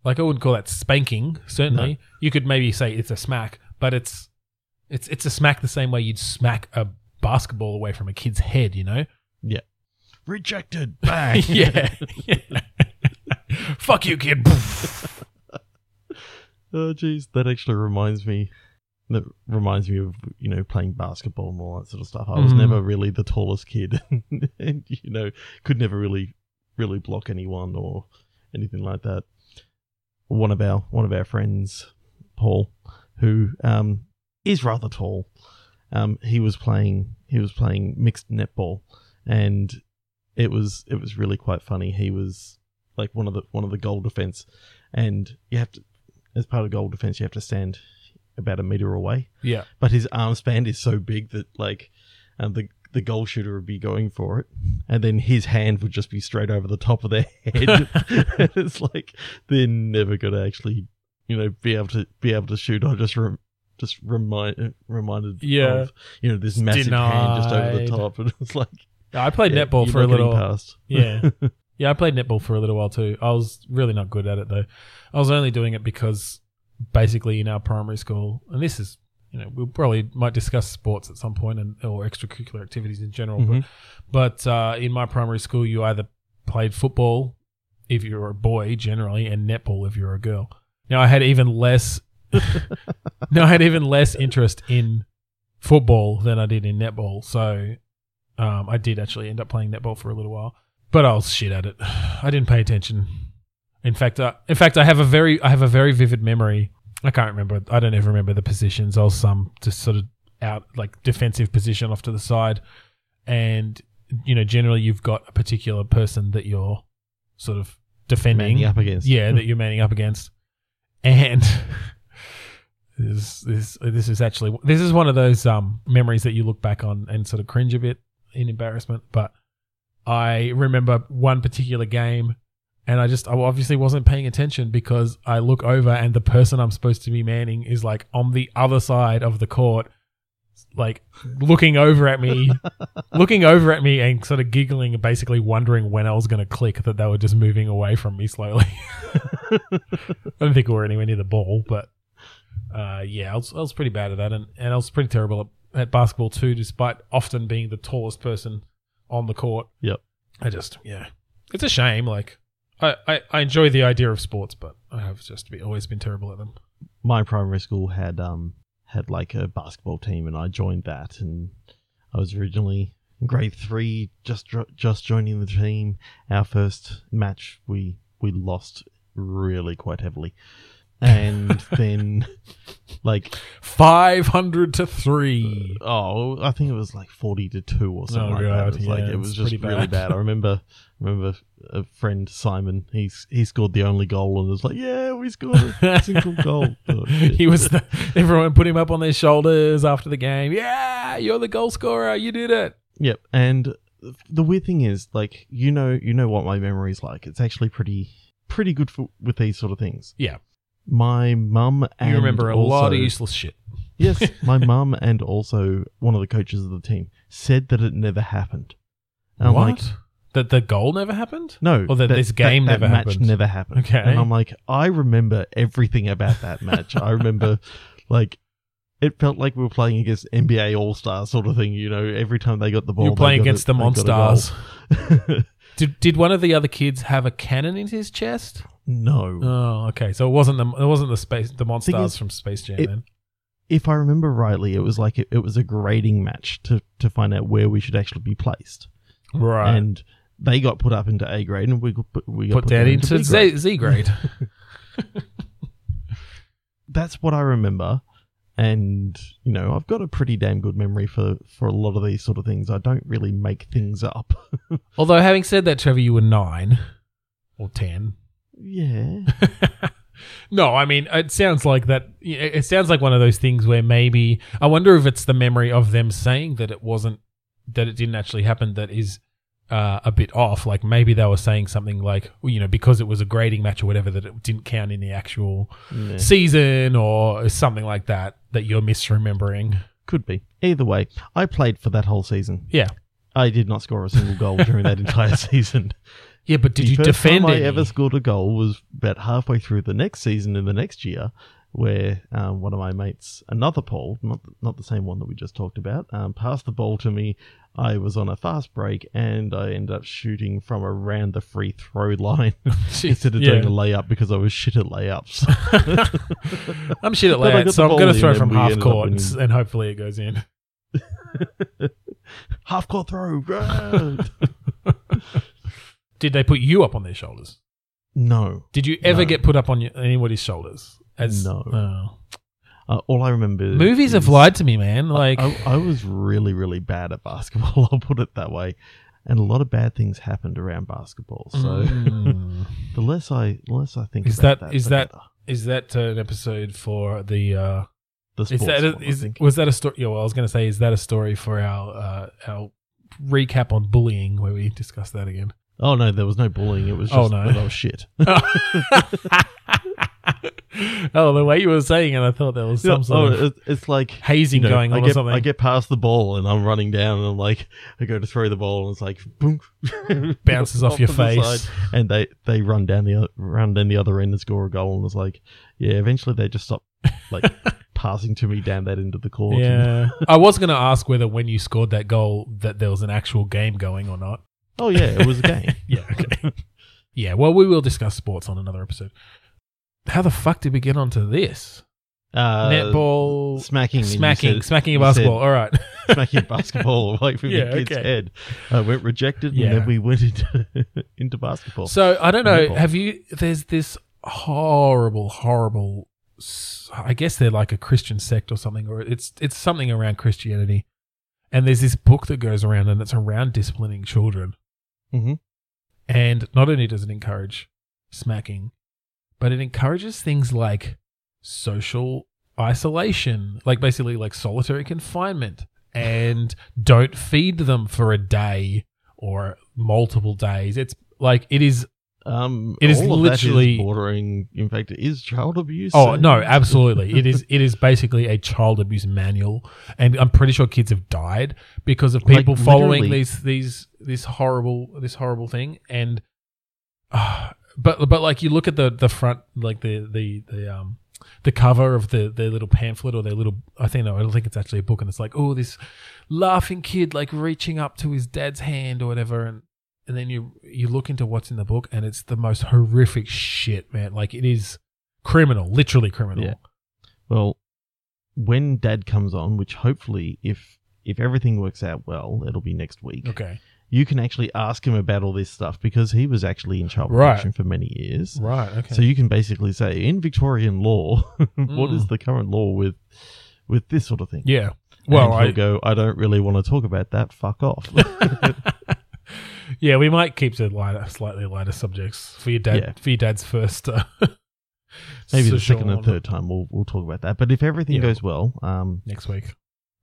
Speaker 2: like I wouldn't call that spanking. Certainly, you could maybe say it's a smack, but it's it's it's a smack the same way you'd smack a basketball away from a kid's head. You know? Yeah.
Speaker 1: Rejected. Bang.
Speaker 2: yeah. yeah. Fuck you, kid.
Speaker 1: Oh jeez, that actually reminds me. That reminds me of you know playing basketball and all that sort of stuff. I was
Speaker 2: Mhm.
Speaker 1: never really the tallest kid, and you know could never really really block anyone or anything like that. One of our one of our friends, Paul, who um, is rather tall, um, he was playing he was playing mixed netball, and it was it was really quite funny. He was like one of the one of the goal defense, and you have to as part of goal defense you have to stand about a meter away.
Speaker 2: yeah.
Speaker 1: But his arm span is so big that like um, the the goal shooter would be going for it, and then his hand would just be straight over the top of their head. it's like they're never going to actually, you know, be able to be able to shoot. I just rem- just remind reminded
Speaker 2: Yeah.
Speaker 1: of you know this massive hand just over the top, and it's like
Speaker 2: I played
Speaker 1: yeah,
Speaker 2: netball for a little.
Speaker 1: past.
Speaker 2: Yeah. Yeah, I played netball for a little while too. I was really not good at it though. I was only doing it because basically in our primary school, and this is, you know, we probably might discuss sports at some point and or extracurricular activities in general.
Speaker 1: Mhm.
Speaker 2: But but uh, in my primary school, you either played football if you're a boy generally, and netball if you're a girl. Now I had even less. no, I had even less interest in football than I did in netball. So um, I did actually end up playing netball for a little while, but I was shit at it. I didn't pay attention. In fact, uh, in fact, I have a very, I have a very vivid memory. I can't remember. I don't ever remember the positions. I was some just sort of out like defensive position off to the side, and you know, generally you've got a particular person that you're sort of defending.
Speaker 1: Manning up against.
Speaker 2: Yeah, that you're manning up against. And this this this is actually this is one of those um memories that you look back on and sort of cringe a bit in embarrassment. But I remember one particular game, and I just I obviously wasn't paying attention because I look over and the person I'm supposed to be manning is like on the other side of the court. Like looking over at me, looking over at me and sort of giggling and basically wondering when I was going to click that they were just moving away from me slowly. I don't think we were anywhere near the ball, but uh, yeah, I was, I was pretty bad at that, and, and I was pretty terrible at, at basketball too, despite often being the tallest person on the court.
Speaker 1: Yep.
Speaker 2: I just yeah, It's a shame. Like, I, I, I enjoy the idea of sports, but I have just be, always been terrible at them.
Speaker 1: My primary school had um had like a basketball team, and I joined that, and I was originally in grade three, just just joining the team. Our first match, we we lost really quite heavily, and then like
Speaker 2: 500 to 3.
Speaker 1: Uh, oh, I think it was like forty to two or something
Speaker 2: Oh,
Speaker 1: like that.
Speaker 2: God,
Speaker 1: It was like
Speaker 2: yeah,
Speaker 1: it was
Speaker 2: it's
Speaker 1: just
Speaker 2: pretty
Speaker 1: really
Speaker 2: bad.
Speaker 1: bad. I remember remember a friend Simon. He's he scored the only goal and it was like, yeah, we scored a single goal. Oh, shit.
Speaker 2: he was the, everyone put him up on their shoulders after the game. Yeah, you're the goal scorer. You did it.
Speaker 1: Yep, and the weird thing is, like, you know, you know what my memory's like. It's actually pretty, pretty good for with these sort of things.
Speaker 2: Yeah.
Speaker 1: My mum and
Speaker 2: You remember a
Speaker 1: also,
Speaker 2: lot of useless shit.
Speaker 1: yes, my mum and also one of the coaches of the team said that it never happened. And I'm
Speaker 2: what?
Speaker 1: like,
Speaker 2: that the goal never happened?
Speaker 1: no,
Speaker 2: Or that this game
Speaker 1: that
Speaker 2: never
Speaker 1: match
Speaker 2: happened.
Speaker 1: never happened.
Speaker 2: Okay.
Speaker 1: and I'm like, I remember everything about that match. I remember, like. It felt like we were playing against NBA All Star sort of thing, you know. Every time they got the ball,
Speaker 2: You're playing against
Speaker 1: a-
Speaker 2: the Monstars. Did did one of the other kids have a cannon in his chest?
Speaker 1: no,
Speaker 2: Oh, okay. So it wasn't the it wasn't the space the Monstars
Speaker 1: is,
Speaker 2: from Space Jam
Speaker 1: it-
Speaker 2: then.
Speaker 1: if I remember rightly, it was like it, it was a grading match to to find out where we should actually be placed,
Speaker 2: Right.
Speaker 1: and they got put up into A grade, and we got put, we got
Speaker 2: put that into
Speaker 1: B grade.
Speaker 2: Z, Z grade.
Speaker 1: That's what I remember, and you know I've got a pretty damn good memory for for a lot of these sort of things. I don't really make things up.
Speaker 2: Although having said that, Trevor, you were nine or ten.
Speaker 1: yeah,
Speaker 2: no, I mean it sounds like that. It sounds like one of those things where maybe I wonder if it's the memory of them saying that it wasn't that it didn't actually happen that is uh, a bit off. Like maybe they were saying something like well, you know because it was a grading match or whatever that it didn't count in the actual
Speaker 1: Yeah.
Speaker 2: season or something like that that you're misremembering.
Speaker 1: could be. Either way, I played for that whole season.
Speaker 2: Yeah,
Speaker 1: I did not score a single goal during that entire season.
Speaker 2: yeah, but did
Speaker 1: the
Speaker 2: you
Speaker 1: first
Speaker 2: defend
Speaker 1: time I ever scored a goal was about halfway through the next season in the next year, where um, one of my mates, another Paul, not not the same one that we just talked about, um, passed the ball to me. I was on a fast break and I ended up shooting from around the free throw line instead of
Speaker 2: Yeah.
Speaker 1: doing a layup because I was shit at layups.
Speaker 2: I'm shit at
Speaker 1: But I got
Speaker 2: layups,
Speaker 1: the
Speaker 2: so I'm going to throw from half court
Speaker 1: winning.
Speaker 2: and hopefully it goes in.
Speaker 1: Half court throw.
Speaker 2: Did they put you up on their shoulders?
Speaker 1: no.
Speaker 2: Did you ever
Speaker 1: No.
Speaker 2: get put up on your, anybody's shoulders?
Speaker 1: No.
Speaker 2: Oh.
Speaker 1: Uh, all I remember
Speaker 2: Movies have lied to me, man. Like,
Speaker 1: I, I was really, really bad at basketball. I'll put it that way. And a lot of bad things happened around basketball. So
Speaker 2: Mm.
Speaker 1: the less I, the less I think
Speaker 2: Is
Speaker 1: about
Speaker 2: that-
Speaker 1: that,
Speaker 2: is that-
Speaker 1: better.
Speaker 2: is that an episode for the? Uh,
Speaker 1: the
Speaker 2: is
Speaker 1: sports
Speaker 2: that a,
Speaker 1: one,
Speaker 2: is was that a story? Yeah, well, I was going to say, is that a story for our uh, our recap on bullying where we discuss that again?
Speaker 1: Oh no, there was no bullying. It was just
Speaker 2: Oh, no.
Speaker 1: that I was shit.
Speaker 2: oh, the way you were saying it, I thought there was some
Speaker 1: oh,
Speaker 2: sort of
Speaker 1: it's like
Speaker 2: hazing
Speaker 1: you know,
Speaker 2: going
Speaker 1: I
Speaker 2: on
Speaker 1: get,
Speaker 2: or something.
Speaker 1: I get past the ball and I'm running down and I'm like, I go to throw the ball and it's like, boom,
Speaker 2: Bounces off your face.
Speaker 1: side. and they they run down the run down the other end and score a goal and it's like, yeah, eventually they just stop like passing to me down that end of the court.
Speaker 2: Yeah, I was going to ask whether when you scored that goal that there was an actual game going or not.
Speaker 1: oh yeah, it was a game.
Speaker 2: Yeah, okay. yeah, well, we will discuss sports on another episode. How the fuck did we get onto this?
Speaker 1: Uh,
Speaker 2: Netball,
Speaker 1: smacking,
Speaker 2: smacking,
Speaker 1: said-
Speaker 2: smacking a
Speaker 1: you said
Speaker 2: basketball. All right.
Speaker 1: smacking a basketball away from
Speaker 2: Yeah,
Speaker 1: your kid's
Speaker 2: okay.
Speaker 1: head. Uh, went rejected,
Speaker 2: Yeah.
Speaker 1: and then we went into into basketball.
Speaker 2: So I don't know.
Speaker 1: Netball.
Speaker 2: Have you? There's this horrible, horrible. I guess they're like a Christian sect or something, or it's it's something around Christianity. And there's this book that goes around, and it's around disciplining children.
Speaker 1: hmm
Speaker 2: And not only does it encourage smacking, but it encourages things like social isolation, like basically like solitary confinement, and don't feed them for a day or multiple days. It's like it is
Speaker 1: Um,
Speaker 2: It is
Speaker 1: that is
Speaker 2: literally-
Speaker 1: bordering. In fact, it is child abuse.
Speaker 2: Oh no, absolutely. It is it is basically a child abuse manual and I'm pretty sure kids have died because of
Speaker 1: Like,
Speaker 2: people following
Speaker 1: literally.
Speaker 2: these these this horrible this horrible thing and uh, but but like you look at the the front like the the the um the cover of the their little pamphlet or their little I think no I don't think it's actually a book and it's like oh this laughing kid like reaching up to his dad's hand or whatever and and then you you look into what's in the book, and it's the most horrific shit, man. Like it is criminal, literally criminal.
Speaker 1: Yeah. Well, when Dad comes on, which hopefully, if if everything works out well, it'll be next week.
Speaker 2: Okay.
Speaker 1: You can actually ask him about all this stuff because he was actually in child
Speaker 2: Right.
Speaker 1: protection for many years.
Speaker 2: Right. Okay.
Speaker 1: So you can basically say, in Victorian law, what is
Speaker 2: Mm.
Speaker 1: the current law with with this sort of thing?
Speaker 2: yeah. Well, I
Speaker 1: go, I don't really want to talk about that. Fuck off.
Speaker 2: yeah, we might keep to lighter, slightly lighter subjects for your dad.
Speaker 1: Yeah.
Speaker 2: For your dad's first. Uh,
Speaker 1: Maybe the second and third time we'll we'll talk about that. But if everything
Speaker 2: Yeah.
Speaker 1: goes well, um,
Speaker 2: next week.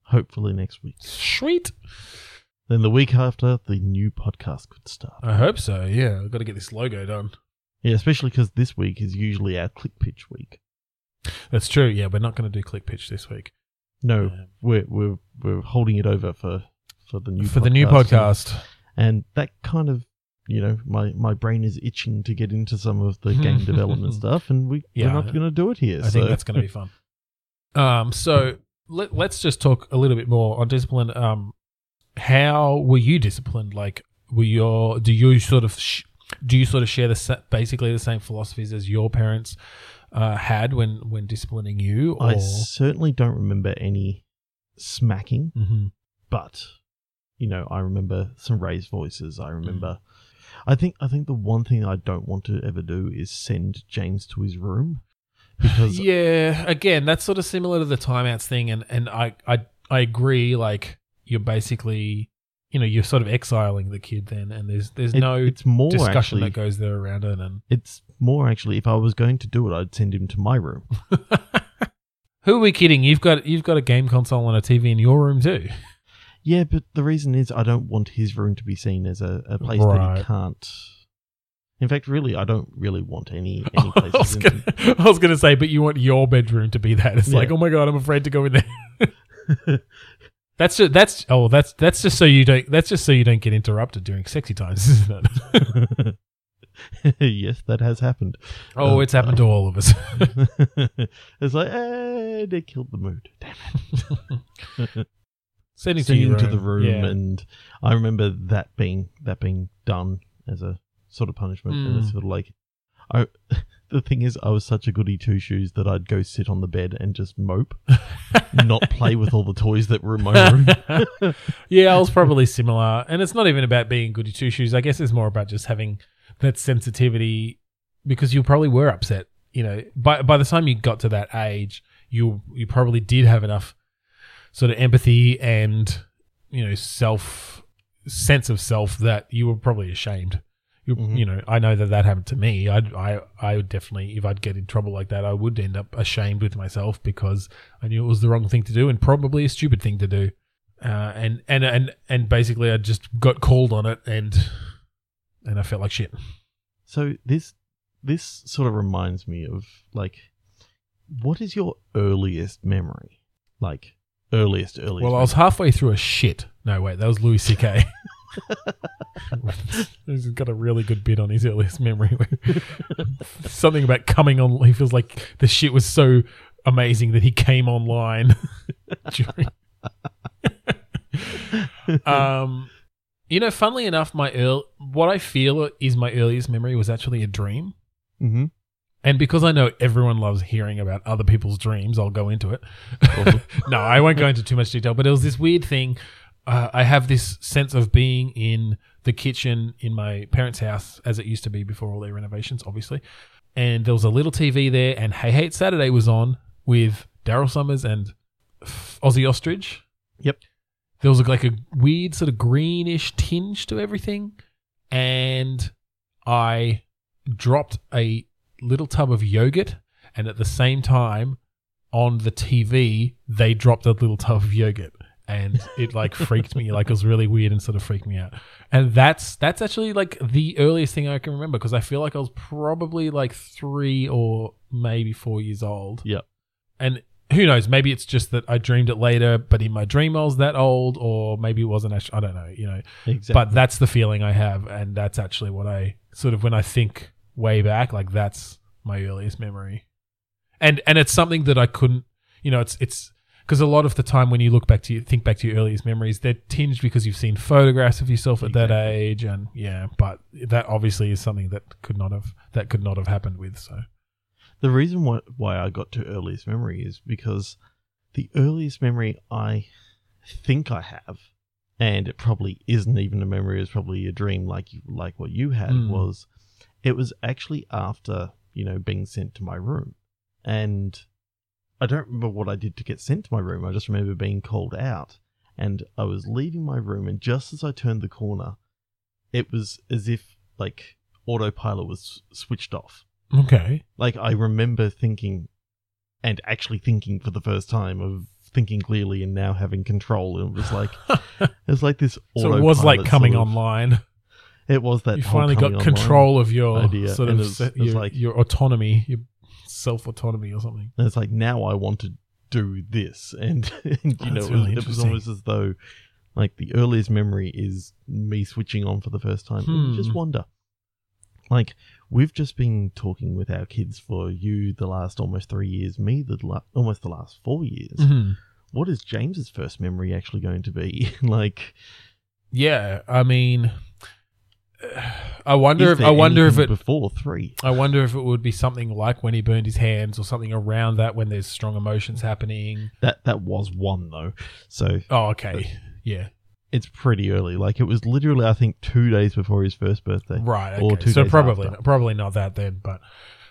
Speaker 1: hopefully next week,
Speaker 2: Sweet.
Speaker 1: Then the week after, the new podcast could start.
Speaker 2: I hope so. Yeah, I've got to get this logo done.
Speaker 1: Yeah, especially because this week is usually our click pitch week.
Speaker 2: That's true. Yeah, we're not going to do click pitch this week.
Speaker 1: No,
Speaker 2: Yeah.
Speaker 1: we're we're we're holding it over for for the new
Speaker 2: for the new
Speaker 1: podcast.
Speaker 2: podcast.
Speaker 1: and that kind of you know my my brain is itching to get into some of the game development stuff, and we
Speaker 2: Yeah,
Speaker 1: we're not going to do it here.
Speaker 2: I
Speaker 1: so
Speaker 2: think that's going to be fun. Um, so let, let's just talk a little bit more on discipline. Um, how were you disciplined? Like, were your do you sort of sh- do you sort of share the sa- basically the same philosophies as your parents uh, had when when disciplining you? Or
Speaker 1: I certainly don't remember any smacking,
Speaker 2: Mhm.
Speaker 1: but you know I remember some raised voices. I remember.
Speaker 2: Mm.
Speaker 1: I think I think the one thing I don't want to ever do is send James to his room because
Speaker 2: yeah, again, that's sort of similar to the timeouts thing, and and I I I agree. Like, you're basically. You know, you're sort of exiling the kid then, and there's there's
Speaker 1: it-
Speaker 2: no
Speaker 1: it's more
Speaker 2: discussion
Speaker 1: actually,
Speaker 2: that goes there around it, and
Speaker 1: It's more actually. If I was going to do it, I'd send him to my room.
Speaker 2: Who are we kidding? You've got you've got a game console and a TV in your room too.
Speaker 1: Yeah, but the reason is I don't want his room to be seen as a, a place that he can't. In fact, really, I don't really want any any
Speaker 2: I was, gonna, I was gonna say, but you want your bedroom to be that. It's like, oh my god, I'm afraid to go in there. That's just, that's oh that's that's just so you don't that's just so you don't get interrupted during sexy times, isn't it?
Speaker 1: yes, that has happened.
Speaker 2: oh,
Speaker 1: Uh,
Speaker 2: it's happened to all of us.
Speaker 1: it's like, eh, they killed the mood. Damn
Speaker 2: Sending
Speaker 1: it.
Speaker 2: to,
Speaker 1: Sending to the room,
Speaker 2: Yeah.
Speaker 1: and I remember that being that being done as a sort of punishment, and it's
Speaker 2: Mm.
Speaker 1: sort of like, I. The thing is, I was such a goody two shoes that I'd go sit on the bed and just mope, not play with all the toys that were in my room.
Speaker 2: yeah, I was probably similar. And it's not even about being goody two shoes. I guess it's more about just having that sensitivity because you probably were upset. You know, by by the time you got to that age, you you probably did have enough sort of empathy and you know self sense of self that you were probably ashamed. You,
Speaker 1: Mhm.
Speaker 2: you know, I know that that happened to me. I'd, I I would definitely, if I'd get in trouble like that, I would end up ashamed with myself because I knew it was the wrong thing to do and probably a stupid thing to do uh, and and and and basically I just got called on it and and I felt like shit.
Speaker 1: So this this sort of reminds me of like, what is your earliest memory? Like earliest, earliest.
Speaker 2: Well, I was halfway through a shit. No, wait, that was Louis C.K. He's got a really good bit on his earliest memory. Something about coming on. He feels like the shit was so amazing that he came online during. um, you know, funnily enough, my earl- what I feel is my earliest memory was actually a dream.
Speaker 1: hmm
Speaker 2: And because I know everyone loves hearing about other people's dreams, I'll go into it. No, I won't go into too much detail, but it was this weird thing. Uh, I have this sense of being in the kitchen in my parents' house as it used to be before all their renovations, obviously. And there was a little TV there, and Hey Hey It's Saturday was on with Daryl Somers and Ossie Ostrich.
Speaker 1: Yep.
Speaker 2: There was like a weird sort of greenish tinge to everything. And I dropped a little tub of yogurt, and at the same time, on the TV, they dropped a little tub of yogurt, and it like freaked me. Like it was really weird and sort of freaked me out. And that's that's actually like the earliest thing I can remember because I feel like I was probably like three or maybe four years old.
Speaker 1: Yep.
Speaker 2: And who knows? Maybe it's just that I dreamed it later, but in my dream I was that old, or maybe it wasn't. Actually, I don't know. You know,
Speaker 1: Exactly.
Speaker 2: but that's the feeling I have, and that's actually what I sort of when I think way back, like that's my earliest memory, and and it's something that I couldn't, you know, it's it's because a lot of the time when you look back to you think back to your earliest memories, they're tinged because you've seen photographs of yourself at that age, and yeah, but that obviously is something that could not have that could not have happened with. So
Speaker 1: The reason why, why I got to earliest memory is because the earliest memory I think I have, and it probably isn't even a memory, it's probably a dream like you, like what you had,
Speaker 2: Mm.
Speaker 1: was it was actually after, you know, being sent to my room. And I don't remember what I did to get sent to my room. I just remember being called out. And I was leaving my room, and just as I turned the corner, it was as if like autopilot was switched off.
Speaker 2: okay,
Speaker 1: Like I remember thinking, and actually thinking for the first time of thinking clearly and now having control. And it was like it was like this.
Speaker 2: so it was like coming
Speaker 1: sort of-
Speaker 2: online.
Speaker 1: It was that
Speaker 2: you finally got control of your
Speaker 1: idea,
Speaker 2: sort
Speaker 1: and
Speaker 2: of
Speaker 1: it was- it was
Speaker 2: your,
Speaker 1: like-
Speaker 2: your autonomy, your self autonomy or something.
Speaker 1: And it's like now I want to do this, and, and you know,
Speaker 2: That's
Speaker 1: it,
Speaker 2: really
Speaker 1: was, it was almost as though like the earliest memory is me switching on for the first time. You just
Speaker 2: Hmm.
Speaker 1: wonder, like we've just been talking with our kids for you the last almost three years, me the la- almost the last four years.
Speaker 2: Mhm.
Speaker 1: What is James's first memory actually going to be? like,
Speaker 2: Yeah, I mean, I wonder if I wonder if it
Speaker 1: before three?
Speaker 2: I wonder if it would be something like when he burned his hands or something around that when there's strong emotions happening.
Speaker 1: That that was one though, so
Speaker 2: Oh, okay. Yeah.
Speaker 1: it's pretty early. Like it was literally, I think, two days before his first birthday.
Speaker 2: Right.
Speaker 1: Or two
Speaker 2: so
Speaker 1: days
Speaker 2: probably
Speaker 1: after.
Speaker 2: probably not that then, but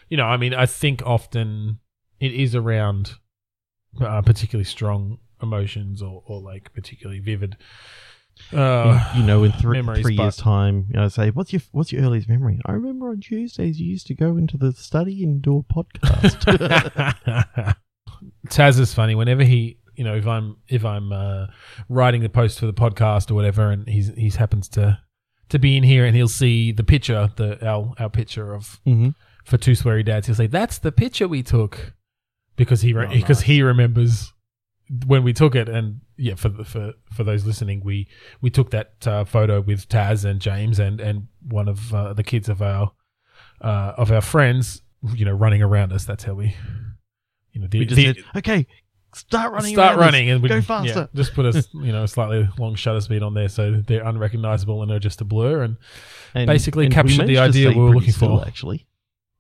Speaker 2: you know, I mean, I think often it is around uh, particularly strong emotions or, or like particularly vivid. Uh,
Speaker 1: you know, in three three years' time, you know, say, "What's your what's your earliest memory?" I remember on Tuesdays you used to go into the study and do a podcast.
Speaker 2: Taz is funny. Whenever he, you know, if I'm if I'm uh, writing the post for the podcast or whatever, and he's he's happens to to be in here, and he'll see the picture, the our our picture of
Speaker 1: hmm
Speaker 2: for two sweary dads. He'll say, "That's the picture we took," because he re-
Speaker 1: Oh,
Speaker 2: because
Speaker 1: nice.
Speaker 2: he remembers when we took it. And yeah, for the, for for those listening, we we took that uh, photo with Taz and James and and one of uh, the kids of our uh, of our friends, you know, running around us. That's how we. You know, the,
Speaker 1: We just
Speaker 2: the-
Speaker 1: said, "Okay, start running,
Speaker 2: start
Speaker 1: around us.
Speaker 2: running and we
Speaker 1: go
Speaker 2: yeah,
Speaker 1: faster."
Speaker 2: just put a you know a slightly long shutter speed on there so they're unrecognizable and are just a blur. And
Speaker 1: And-
Speaker 2: basically
Speaker 1: and we
Speaker 2: captured the idea we were looking
Speaker 1: still,
Speaker 2: for.
Speaker 1: Actually,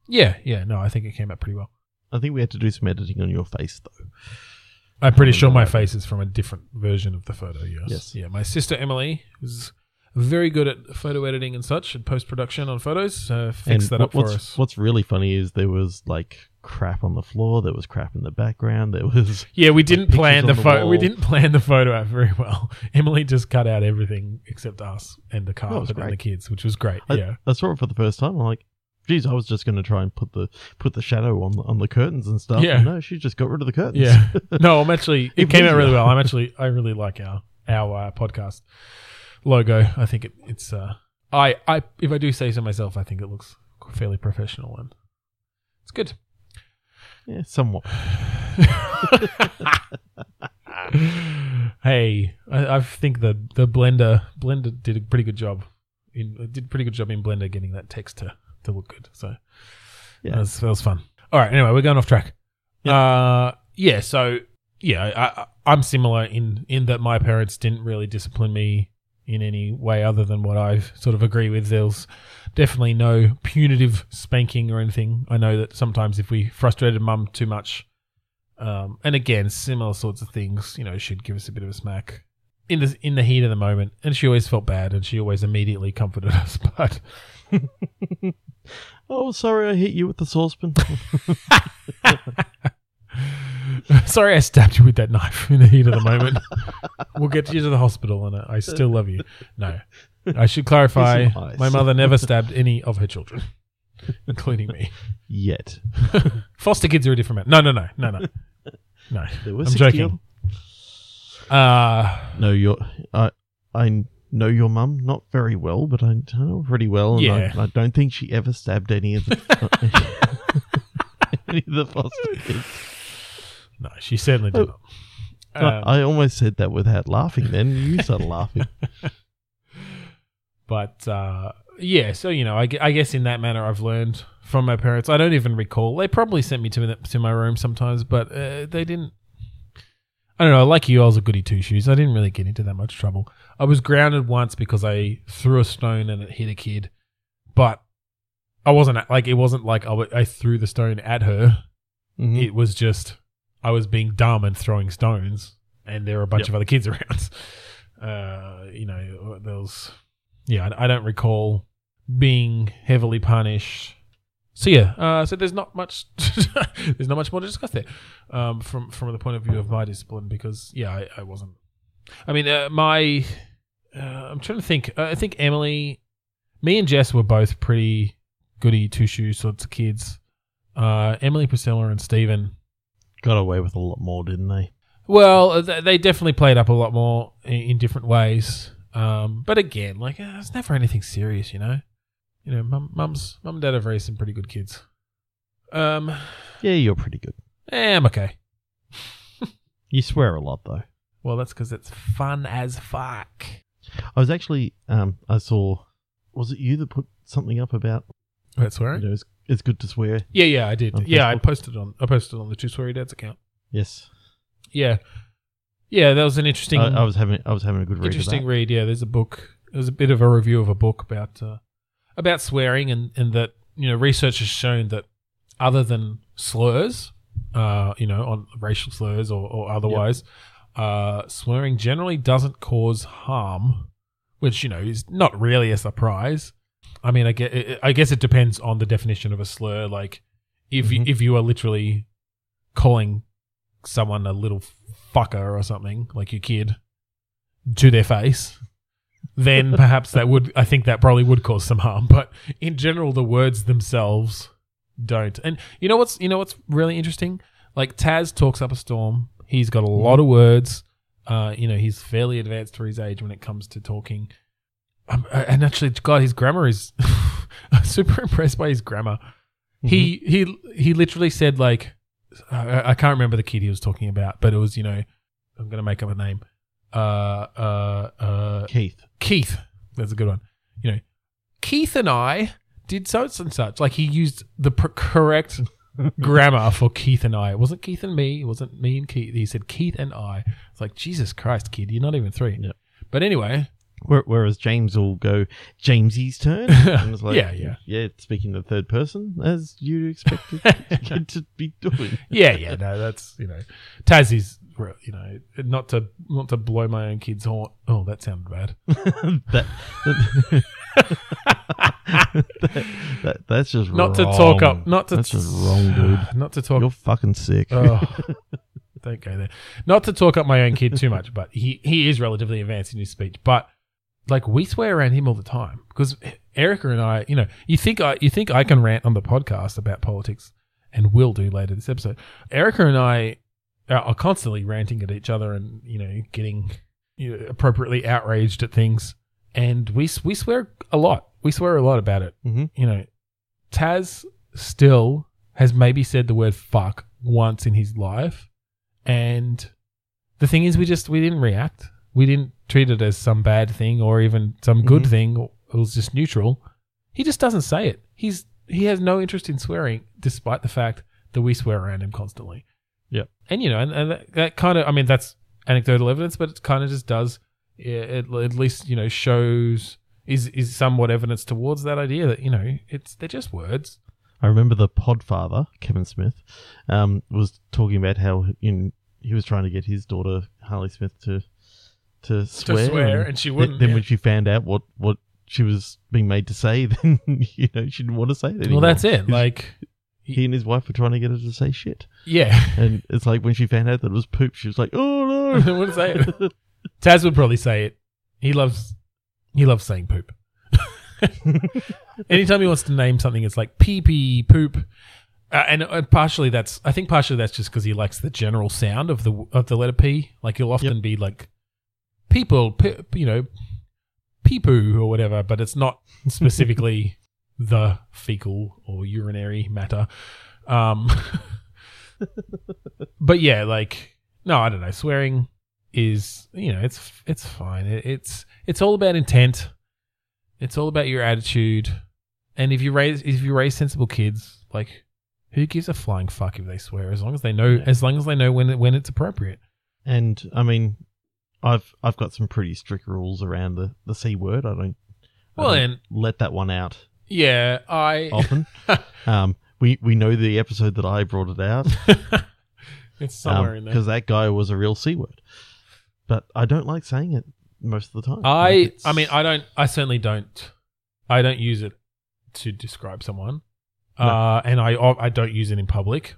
Speaker 2: yeah, yeah, no, I think it came out pretty well.
Speaker 1: I think we had to do some editing on your face though.
Speaker 2: I'm pretty sure my face is from a different version of the photo. Yes.
Speaker 1: Yes.
Speaker 2: Yeah. My sister Emily is very good at photo editing and such and post production on photos. Uh, fixed that up for us.
Speaker 1: What's really funny is there was like crap on the floor. There was crap in the background. There was
Speaker 2: Yeah, we didn't
Speaker 1: pictures
Speaker 2: plan the,
Speaker 1: the
Speaker 2: photo. We didn't plan the photo out very well. Emily just cut out everything except us and the car and the kids, which was great.
Speaker 1: I,
Speaker 2: yeah.
Speaker 1: I saw it for the first time. I'm like, geez, I was just going to try and put the put the shadow on the, on the curtains and stuff.
Speaker 2: Yeah.
Speaker 1: And no, she just got rid of the curtains.
Speaker 2: Yeah. No, I'm actually. It
Speaker 1: It
Speaker 2: came out really
Speaker 1: well.
Speaker 2: I'm actually. I really like our our uh, podcast logo. I think it, it's. Uh, I I if I do say so myself, I think it looks fairly professional and it's good.
Speaker 1: yeah, somewhat.
Speaker 2: hey, I, I think the the blender blender did a pretty good job. In did a pretty good job in Blender getting that text to to look good. So
Speaker 1: Yeah.
Speaker 2: that, was, that was fun. All right. Anyway, we're going off track. Uh, yeah. So yeah, I, I, I'm similar in in that my parents didn't really discipline me in any way other than what I sort of agree with. There's definitely no punitive spanking or anything. I know that sometimes if we frustrated mum too much, um, and again, similar sorts of things, you know, she'd give us a bit of a smack in the in the heat of the moment, and she always felt bad, and she always immediately comforted us. But
Speaker 1: Oh, sorry, I hit you with the saucepan.
Speaker 2: sorry, I stabbed you with that knife in the heat of the moment. we'll get you to the hospital, and I still love you. No, I should clarify:
Speaker 1: Here's some ice.
Speaker 2: my mother never stabbed any of her children, including me.
Speaker 1: Yet
Speaker 2: Foster kids are a different matter. No, no, no, no, no, no.
Speaker 1: there was
Speaker 2: I'm joking. Uh
Speaker 1: No, your I I know your mum not very well, but I know her pretty well. And
Speaker 2: Yeah.
Speaker 1: I, I don't think she ever stabbed any of the any of the foster kids.
Speaker 2: no, she certainly did not. Um,
Speaker 1: I, I almost said that without laughing. Then you started laughing.
Speaker 2: But uh, yeah, so you know, I, I guess in that manner, I've learned from my parents. I don't even recall. They probably sent me to to my room sometimes, but uh, they didn't. I don't know. Like you, I was a goody two shoes. I didn't really get into that much trouble. I was grounded once because I threw a stone and it hit a kid, but I wasn't like it wasn't like I, w- I threw the stone at her.
Speaker 1: Mhm.
Speaker 2: It was just I was being dumb and throwing stones, and there were a bunch
Speaker 1: Yep.
Speaker 2: of other kids around. Uh, you know, there was yeah. I, I don't recall being heavily punished. So yeah, uh, so there's not much there's not much more to discuss there um, from from the point of view of my discipline because yeah, I, I wasn't. I mean, uh, my uh, I'm trying to think. Uh, I think Emily, me and Jess were both pretty goody two shoes sorts of kids. Uh, Emily, Priscilla, and Stephen.
Speaker 1: Got away with a lot more, didn't they?
Speaker 2: Well, uh, th- they definitely played up a lot more in, in different ways. Um, but again, like uh, it's never anything serious, you know. You know, mum, mums, mum and dad have raised some pretty good kids. Um,
Speaker 1: Yeah, you're pretty good.
Speaker 2: eh, I'm okay.
Speaker 1: You swear a lot though.
Speaker 2: Well, that's because it's fun as fuck.
Speaker 1: I was actually, um, I saw, was it you that put something up about,
Speaker 2: Wait, swearing?
Speaker 1: you know, it's, it's good to swear.
Speaker 2: Yeah, yeah, I did. Yeah, I posted on I posted on the Two Sweary Dads account.
Speaker 1: Yes,
Speaker 2: Yeah, yeah, that was an interesting,
Speaker 1: I, I was having, I was having a good read.
Speaker 2: interesting read. Yeah, there's a book. There's a bit of a review of a book about uh, about swearing, and and that you know research has shown that other than slurs, uh, you know, on racial slurs or, or otherwise, uh, swearing generally doesn't cause harm, which you know is not really a surprise. I mean, I get, I guess it depends on the definition of a slur. Like, if you,
Speaker 1: Mhm.
Speaker 2: if you are literally calling someone a little fucker or something, like your kid, to their face, then perhaps that would, I think that probably would cause some harm. But in general, the words themselves don't. And you know what's, you know what's really interesting? Like Taz talks up a storm. He's got a lot of words. Uh, you know, he's fairly advanced for his age when it comes to talking. Um, and actually, God, his grammar is. I'm super impressed by his grammar. He he he literally said like, I, I can't remember the kid he was talking about, but it was you know, I'm gonna make up a name. Uh uh uh
Speaker 1: Keith.
Speaker 2: Keith. That's a good one. You know, Keith and I did such and such. Like he used the pr- correct grammar for Keith and I. It wasn't Keith and me. It wasn't me and Keith. He said Keith and I. It's like Jesus Christ, kid, you're not even three.
Speaker 1: Yeah.
Speaker 2: But anyway,
Speaker 1: Whereas James will go, Jamesy's turn. And it's like,
Speaker 2: Yeah, yeah.
Speaker 1: Yeah, speaking the third person, as you'd expect a kid to be doing.
Speaker 2: yeah, yeah, no, that's you know, Taz is you know not to not to blow my own kid's horn. Oh, that sounded bad.
Speaker 1: that, that, that- that's just
Speaker 2: Not to talk up. Not to
Speaker 1: That's just wrong, dude.
Speaker 2: Not to talk
Speaker 1: You're fucking sick.
Speaker 2: Oh, don't go there. Not to talk up my own kid too much, but he, he is relatively advanced in his speech. But like we swear around him all the time because Erica and I, you know, you think I you think I can rant on the podcast about politics and will do later this episode. Erica and I are, are constantly ranting at each other and you know getting you know, appropriately outraged at things, and we we swear a lot. We swear a lot about it
Speaker 1: hmm
Speaker 2: you know, Taz still has maybe said the word fuck once in his life. And the thing is, we just, we didn't react. We didn't treat it as some bad thing or even some good
Speaker 1: Mhm.
Speaker 2: thing. It was just neutral. He just doesn't say it. He's, he has no interest in swearing, despite the fact that we swear around him constantly.
Speaker 1: Yep.
Speaker 2: And, you know, and, and that, that kind of, I mean, that's anecdotal evidence, but it kind of just does, it, at least, you know, shows is is somewhat evidence towards that idea that you know it's they're just words.
Speaker 1: I remember the Podfather, Kevin Smith, um, was talking about how in, he was trying to get his daughter Harley Smith to to swear,
Speaker 2: swear, and she wouldn't,
Speaker 1: Then
Speaker 2: yeah.
Speaker 1: when she found out what what she was being made to say, then you know she didn't want to say it anymore.
Speaker 2: Well, that's it. Like,
Speaker 1: he and his wife were trying to get her to say shit,
Speaker 2: yeah,
Speaker 1: and it's like when she found out that it was poop, she was like, "Oh no,
Speaker 2: I
Speaker 1: no!"
Speaker 2: wouldn't say it. Taz would probably say it. He loves he loves saying poop. Anytime he wants to name something, it's like pee pee poop. Uh, and, and partially that's I think partially that's just because he likes the general sound of the of the letter P. Like he'll often be like people, p- you know, pee poo or whatever, but it's not specifically the fecal or urinary matter. Um, but yeah, like no, I don't know. Swearing is you know it's it's fine. It, it's it's all about intent. It's all about your attitude. And if you raise if you raise sensible kids, like who gives a flying fuck if they swear as long as they know
Speaker 1: Yeah.
Speaker 2: as long as they know when when it's appropriate.
Speaker 1: And I mean, I've I've got some pretty strict rules around the the c word. I don't. I
Speaker 2: Well,
Speaker 1: don't
Speaker 2: and
Speaker 1: let that one out
Speaker 2: yeah, I
Speaker 1: often. um, we we know the episode that I brought it out
Speaker 2: it's somewhere in there.
Speaker 1: because that guy was a real c word, but I don't like saying it most of the time. Like,
Speaker 2: I
Speaker 1: it's-
Speaker 2: I mean I don't I certainly don't I don't use it to describe someone.
Speaker 1: No.
Speaker 2: Uh, and I I don't use it in public.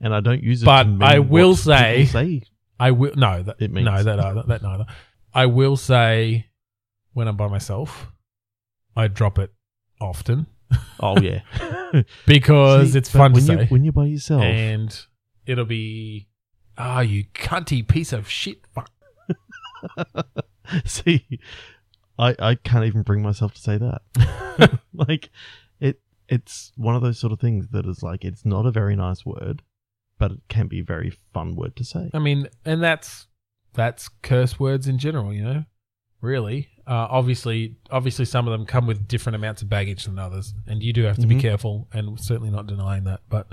Speaker 1: and I don't use it.
Speaker 2: But
Speaker 1: to mean
Speaker 2: I will
Speaker 1: what
Speaker 2: say-
Speaker 1: people say
Speaker 2: I will no that
Speaker 1: It means.
Speaker 2: no that either that neither. I will say when I'm by myself, I drop it often
Speaker 1: Oh yeah,
Speaker 2: because
Speaker 1: See,
Speaker 2: it's
Speaker 1: but
Speaker 2: fun to
Speaker 1: when
Speaker 2: say,
Speaker 1: you when you're by yourself.
Speaker 2: and it'll be ah you cunty piece of shit. Fuck.
Speaker 1: See, I I can't even bring myself to say that. like it it's one of those sort of things that is like it's not a very nice word, but it can be a very fun word to say.
Speaker 2: I mean, and that's that's curse words in general, you know. Really, uh, obviously, obviously, some of them come with different amounts of baggage than others, and you do have to be
Speaker 1: Mhm.
Speaker 2: careful. And certainly not denying that, but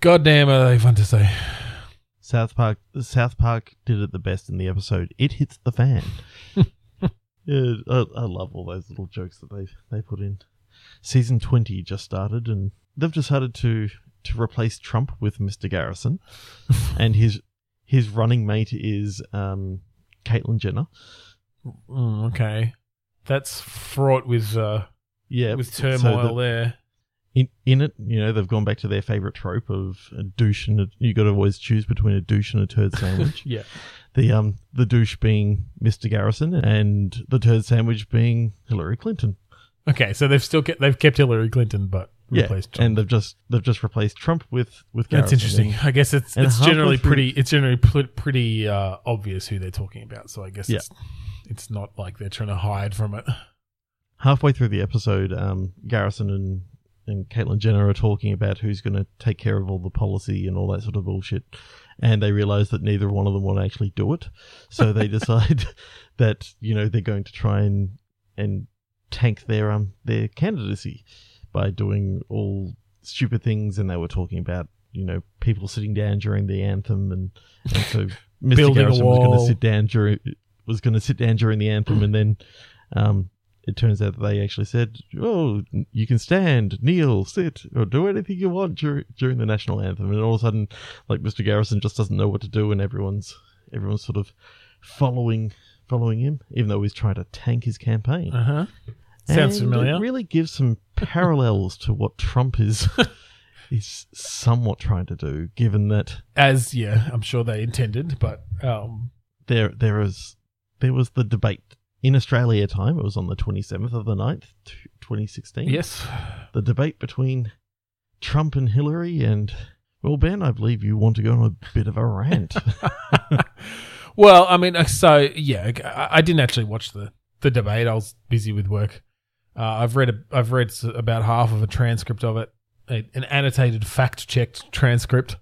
Speaker 2: goddamn, are they fun to say?
Speaker 1: South Park South Park did it the best in the episode. It hits the fan. yeah, I, I love all those little jokes that they they put in. Season twenty just started, and they've decided to to replace Trump with Mr. Garrison, and his his running mate is um, Caitlyn Jenner.
Speaker 2: Mm, okay, that's fraught with uh,
Speaker 1: Yeah,
Speaker 2: with
Speaker 1: so
Speaker 2: turmoil
Speaker 1: the-
Speaker 2: there.
Speaker 1: In in it, you know, they've gone back to their favorite trope of a douche and a, you got to always choose between a douche and a turd sandwich.
Speaker 2: Yeah,
Speaker 1: the um the douche being Mr. Garrison and the turd sandwich being Hillary Clinton.
Speaker 2: okay, so they've still kept, they've kept Hillary Clinton, but
Speaker 1: Yeah,
Speaker 2: replaced Trump.
Speaker 1: and they've just they've just replaced Trump with with
Speaker 2: That's interesting. I guess it's
Speaker 1: and
Speaker 2: it's generally
Speaker 1: through-
Speaker 2: pretty it's generally pretty uh, obvious who they're talking about. So I guess
Speaker 1: Yeah.
Speaker 2: it's it's not like they're trying to hide from it.
Speaker 1: Halfway through the episode, um, Garrison and and Caitlyn Jenner are talking about who's going to take care of all the policy and all that sort of bullshit, and they realize that neither one of them want to actually do it, so they decide that you know they're going to try and and tank their um their candidacy by doing all stupid things, and they were talking about you know people sitting down during the anthem, and, and so Mr. Garrison was going to sit down during was going to sit down during the anthem, and then um it turns out that they actually said, "Oh, you can stand, kneel, sit, or do anything you want dur- during the national anthem." And all of a sudden, like Mr. Garrison just doesn't know what to do, and everyone's everyone's sort of following following him, even though he's trying to tank his campaign.
Speaker 2: Uh huh. Sounds
Speaker 1: And
Speaker 2: familiar.
Speaker 1: It really gives some parallels to what Trump is is somewhat trying to do, given that
Speaker 2: As yeah, I'm sure they intended, but um,
Speaker 1: there there is there was the debate in Australia time. It was on the twenty seventh of the 9th, twenty sixteen.
Speaker 2: yes,
Speaker 1: the debate between Trump and Hillary, and well, Ben, I believe you want to go on a bit of a rant.
Speaker 2: well, I mean, uh, so yeah, I, I didn't actually watch the the debate. I was busy with work. Uh, I've read a, I've read about half of a transcript of it, a, an annotated, fact checked transcript,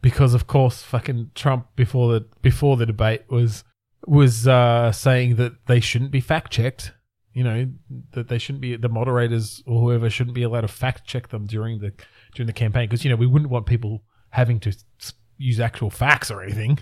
Speaker 2: because of course, fucking Trump before the before the debate was was uh, saying that they shouldn't be fact checked. You know that they shouldn't be the moderators or whoever shouldn't be allowed to fact check them during the during the campaign because you know we wouldn't want people having to use actual facts or anything.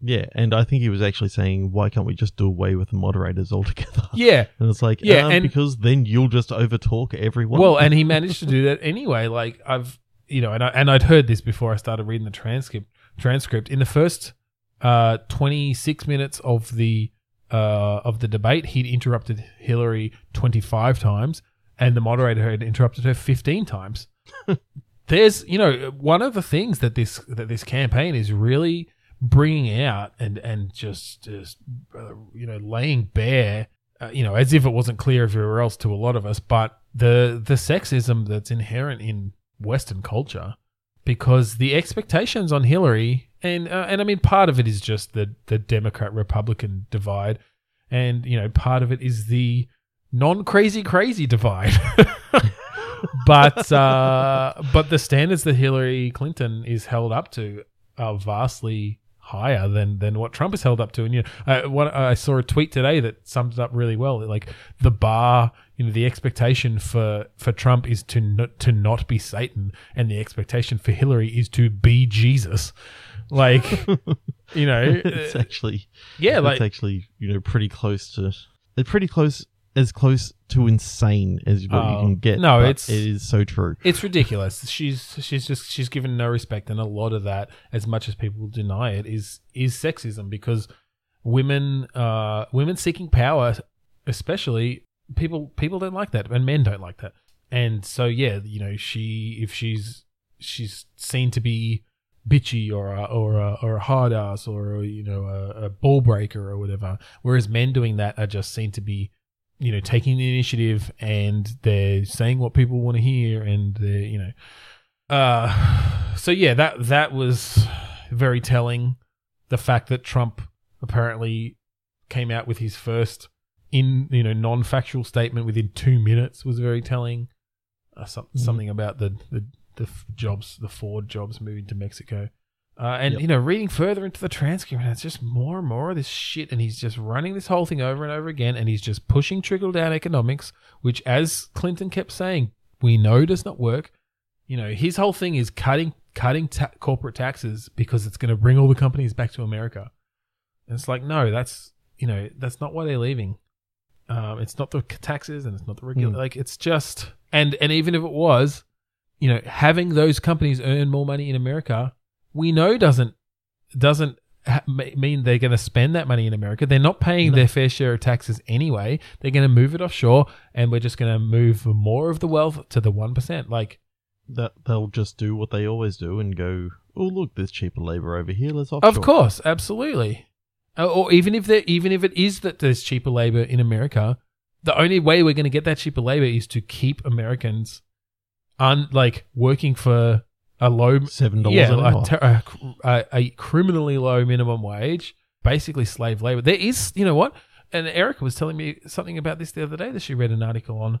Speaker 1: yeah, and I think he was actually saying, why can't we just do away with the moderators altogether?
Speaker 2: Yeah,
Speaker 1: And it's like,
Speaker 2: Yeah,
Speaker 1: um,
Speaker 2: and-
Speaker 1: because then you'll just overtalk everyone.
Speaker 2: Well, and he managed to do that anyway. Like I've, you know, and I, and I'd heard this before I started reading the transcript. Transcript in the first uh, twenty six minutes of the uh, of the debate, he'd interrupted Hillary twenty five times, and the moderator had interrupted her fifteen times. There's, you know, one of the things that this that this campaign is really bringing out and and just just uh, you know laying bare uh, you know, as if it wasn't clear everywhere else to a lot of us, but the the sexism that's inherent in Western culture, because the expectations on Hillary, and uh, and I mean, part of it is just the the Democrat Republican divide, and you know, part of it is the non crazy crazy divide. but uh, but the standards that Hillary Clinton is held up to are vastly higher than than what Trump is held up to. And you know, I, what, I saw a tweet today that summed it up really well. Like the bar, you know, the expectation for for Trump is to to not be Satan, and the expectation for Hillary is to be Jesus. Like You know,
Speaker 1: it's
Speaker 2: uh,
Speaker 1: actually
Speaker 2: yeah,
Speaker 1: it's
Speaker 2: like
Speaker 1: actually you know pretty close to they're pretty close as close to insane as what you
Speaker 2: Oh,
Speaker 1: can get.
Speaker 2: no, it's-
Speaker 1: it is so true.
Speaker 2: it's ridiculous. She's she's just she's given no respect, and a lot of that, as much as people deny it, is is sexism because women uh women seeking power, especially people people don't like that, and men don't like that, and so yeah, you know, she if she's she's seen to be bitchy or a, or a, or a hard ass or you know a, a ball breaker or whatever, whereas men doing that are just seen to be you know taking the initiative and they're saying what people want to hear and they're you know. Uh so yeah that that was very telling. The fact that trump apparently came out with his first in you know non-factual statement within two minutes was very telling. Uh, some,
Speaker 1: Mhm.
Speaker 2: something about the, the the f- jobs the ford jobs moving to mexico uh, and
Speaker 1: Yep.
Speaker 2: you know, reading further into the transcript, it's just more and more of this shit, and he's just running this whole thing over and over again, and he's just pushing trickle down economics, which, as Clinton kept saying, we know does not work. You know, his whole thing is cutting cutting ta- corporate taxes because it's going to bring all the companies back to America. And it's like, no, that's you know, that's not why they're leaving. Um, it's not the taxes, and it's not the regular.
Speaker 1: Hmm.
Speaker 2: Like, it's just and and even if it was, you know, having those companies earn more money in America we know doesn't doesn't ha- mean they're going to spend that money in America. They're not paying
Speaker 1: No.
Speaker 2: their fair share of taxes anyway. They're going to move it offshore, and we're just going to move more of the wealth to the one percent. Like,
Speaker 1: That they'll just do what they always do and go, oh look, there's cheaper labor over here. Let's offshore.
Speaker 2: of course, absolutely. Uh, Or even if there, even if it is that there's cheaper labor in America, the only way we're going to get that cheaper labor is to keep Americans, un like working for a low
Speaker 1: seven dollars
Speaker 2: yeah,
Speaker 1: an hour.
Speaker 2: a, ter- a, a, criminally low minimum wage, basically slave labor. There is, you know what? And Erica was telling me something about this the other day that she read an article on.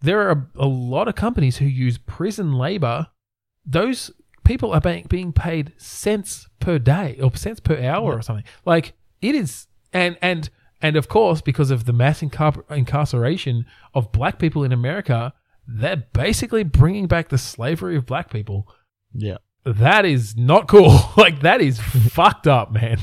Speaker 2: There are a, a lot of companies who use prison labor. Those people are being, being paid cents per day or cents per hour or something. Like it is, and and and of course, because of the mass incar- incarceration of black people in America, they're basically bringing back the slavery of black people
Speaker 1: yeah.
Speaker 2: that is not cool. like that is fucked up, man.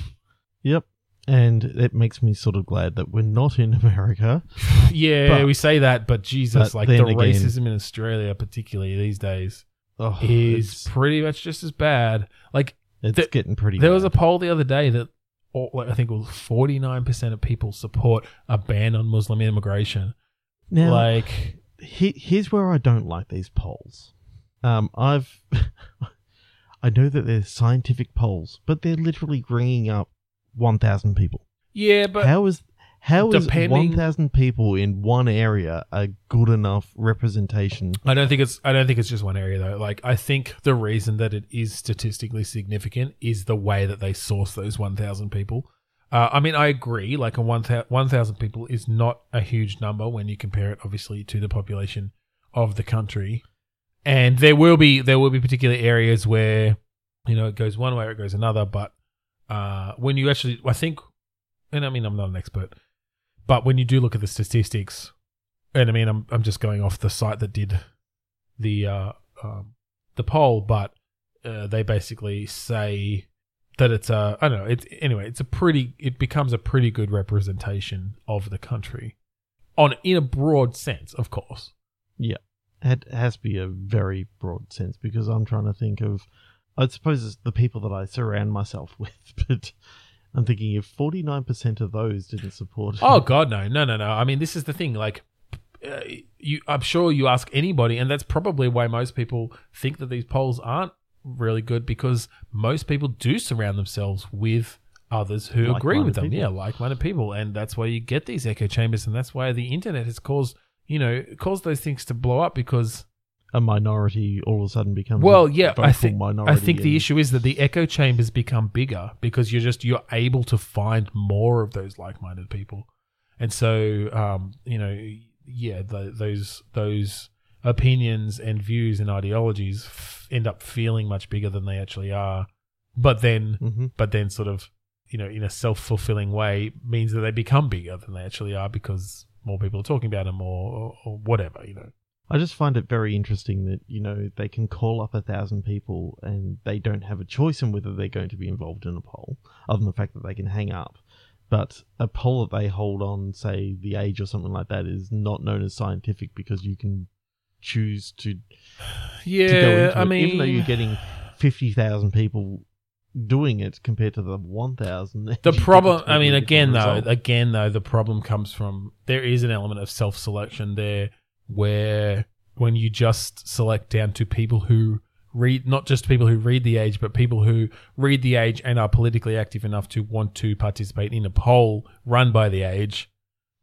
Speaker 1: Yep. And it makes me sort of glad that we're not in America.
Speaker 2: Yeah,
Speaker 1: But-
Speaker 2: we say that, but Jesus,
Speaker 1: but
Speaker 2: like the
Speaker 1: again-
Speaker 2: racism in Australia, particularly these days,
Speaker 1: Oh,
Speaker 2: is pretty much just as bad. Like
Speaker 1: it's
Speaker 2: the-
Speaker 1: getting pretty.
Speaker 2: there was a poll the other day that, all, like, I think it was forty nine percent of people support a ban on Muslim immigration.
Speaker 1: now.
Speaker 2: like,
Speaker 1: he, here's where I don't like these polls. Um, I've I know that they're scientific polls, but they're literally ringing up one thousand people.
Speaker 2: yeah, but
Speaker 1: how is how is
Speaker 2: depending-
Speaker 1: one thousand people in one area a good enough representation?
Speaker 2: I don't think it's I don't think it's just one area though. Like I think the reason that it is statistically significant is the way that they source those 1000 people. Uh, I mean, I agree. Like a 1,000 1,000 people is not a huge number when you compare it, obviously, to the population of the country. And there will be there will be particular areas where you know it goes one way or it goes another. But uh, when you actually, I think, and I mean, I'm not an expert, but when you do look at the statistics, and I mean, I'm I'm just going off the site that did the uh, um, the poll, but uh, they basically say that it's a I don't know. It's anyway, it's a pretty. It becomes a pretty good representation of the country, on in a broad sense, of course.
Speaker 1: Yeah, it has to be a very broad sense because I'm trying to think of, I suppose it's the people that I surround myself with, but I'm thinking if 49% of those didn't support it.
Speaker 2: Oh God, no, no, no, no. I mean, this is the thing. Like, uh, you, I'm sure you ask anybody, and that's probably why most people think that these polls aren't really good because most people do surround themselves with others who agree with them.
Speaker 1: people.
Speaker 2: Yeah, like-minded people, and that's why you get these echo chambers, and that's why the internet has caused you know caused those things to blow up because
Speaker 1: a minority all of a sudden becomes
Speaker 2: well, yeah, I think
Speaker 1: minority
Speaker 2: I think the issue is that the echo chambers become bigger because you're just you're able to find more of those like-minded people, and so um, you know, yeah, the, those those opinions and views and ideologies f- end up feeling much bigger than they actually are, but then
Speaker 1: Mhm.
Speaker 2: but then sort of you know in a self-fulfilling way means that they become bigger than they actually are because more people are talking about them or, or, or whatever you know
Speaker 1: I just find it very interesting that you know they can call up a thousand people and they don't have a choice in whether they're going to be involved in a poll, other than the fact that they can hang up. But a poll that they hold on, say the age or something like that, is not known as scientific because you can choose to,
Speaker 2: Yeah,
Speaker 1: to go into
Speaker 2: I
Speaker 1: it,
Speaker 2: mean,
Speaker 1: even though you're getting fifty thousand people doing it compared to the one thousand.
Speaker 2: the problem. I mean, again though, again though, the problem comes from there is an element of self selection there, where when you just select down to people who read, not just people who read the age, but people who read the age and are politically active enough to want to participate in a poll run by the age,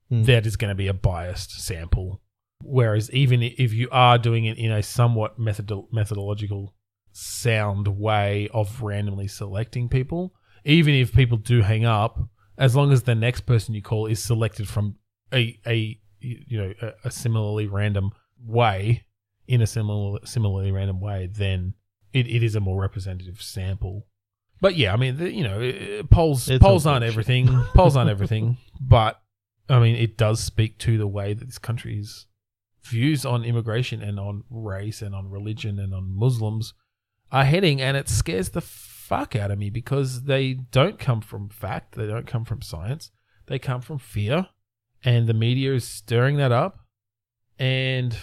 Speaker 1: Hmm.
Speaker 2: that is going to be a biased sample. Whereas even if you are doing it in a somewhat methodol- methodological, sound way of randomly selecting people, even if people do hang up, as long as the next person you call is selected from a a you know a, a similarly random way in a similar similarly random way, then it, it is a more representative sample. But yeah, I mean, the, you know, uh, polls
Speaker 1: It's
Speaker 2: polls aren't everything. polls aren't everything, but I mean, it does speak to the way that this country's views on immigration and on race and on religion and on Muslims are heading, and it scares the fuck out of me because they don't come from fact, they don't come from science, they come from fear, and the media is stirring that up. And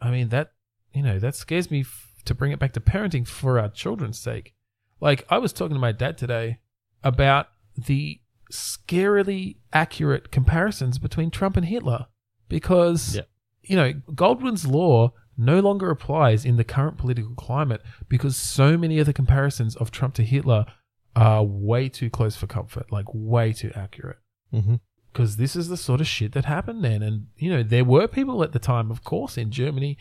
Speaker 2: I mean, that, you know, that scares me f- to bring it back to parenting for our children's sake. Like, I was talking to my dad today about the scarily accurate comparisons between Trump and Hitler because,
Speaker 1: Yeah.
Speaker 2: You know, Godwin's law no longer applies in the current political climate because so many of the comparisons of Trump to Hitler are way too close for comfort, like way too accurate.
Speaker 1: hmm
Speaker 2: Because this is the sort of shit that happened then, and you know there were people at the time, of course, in Germany,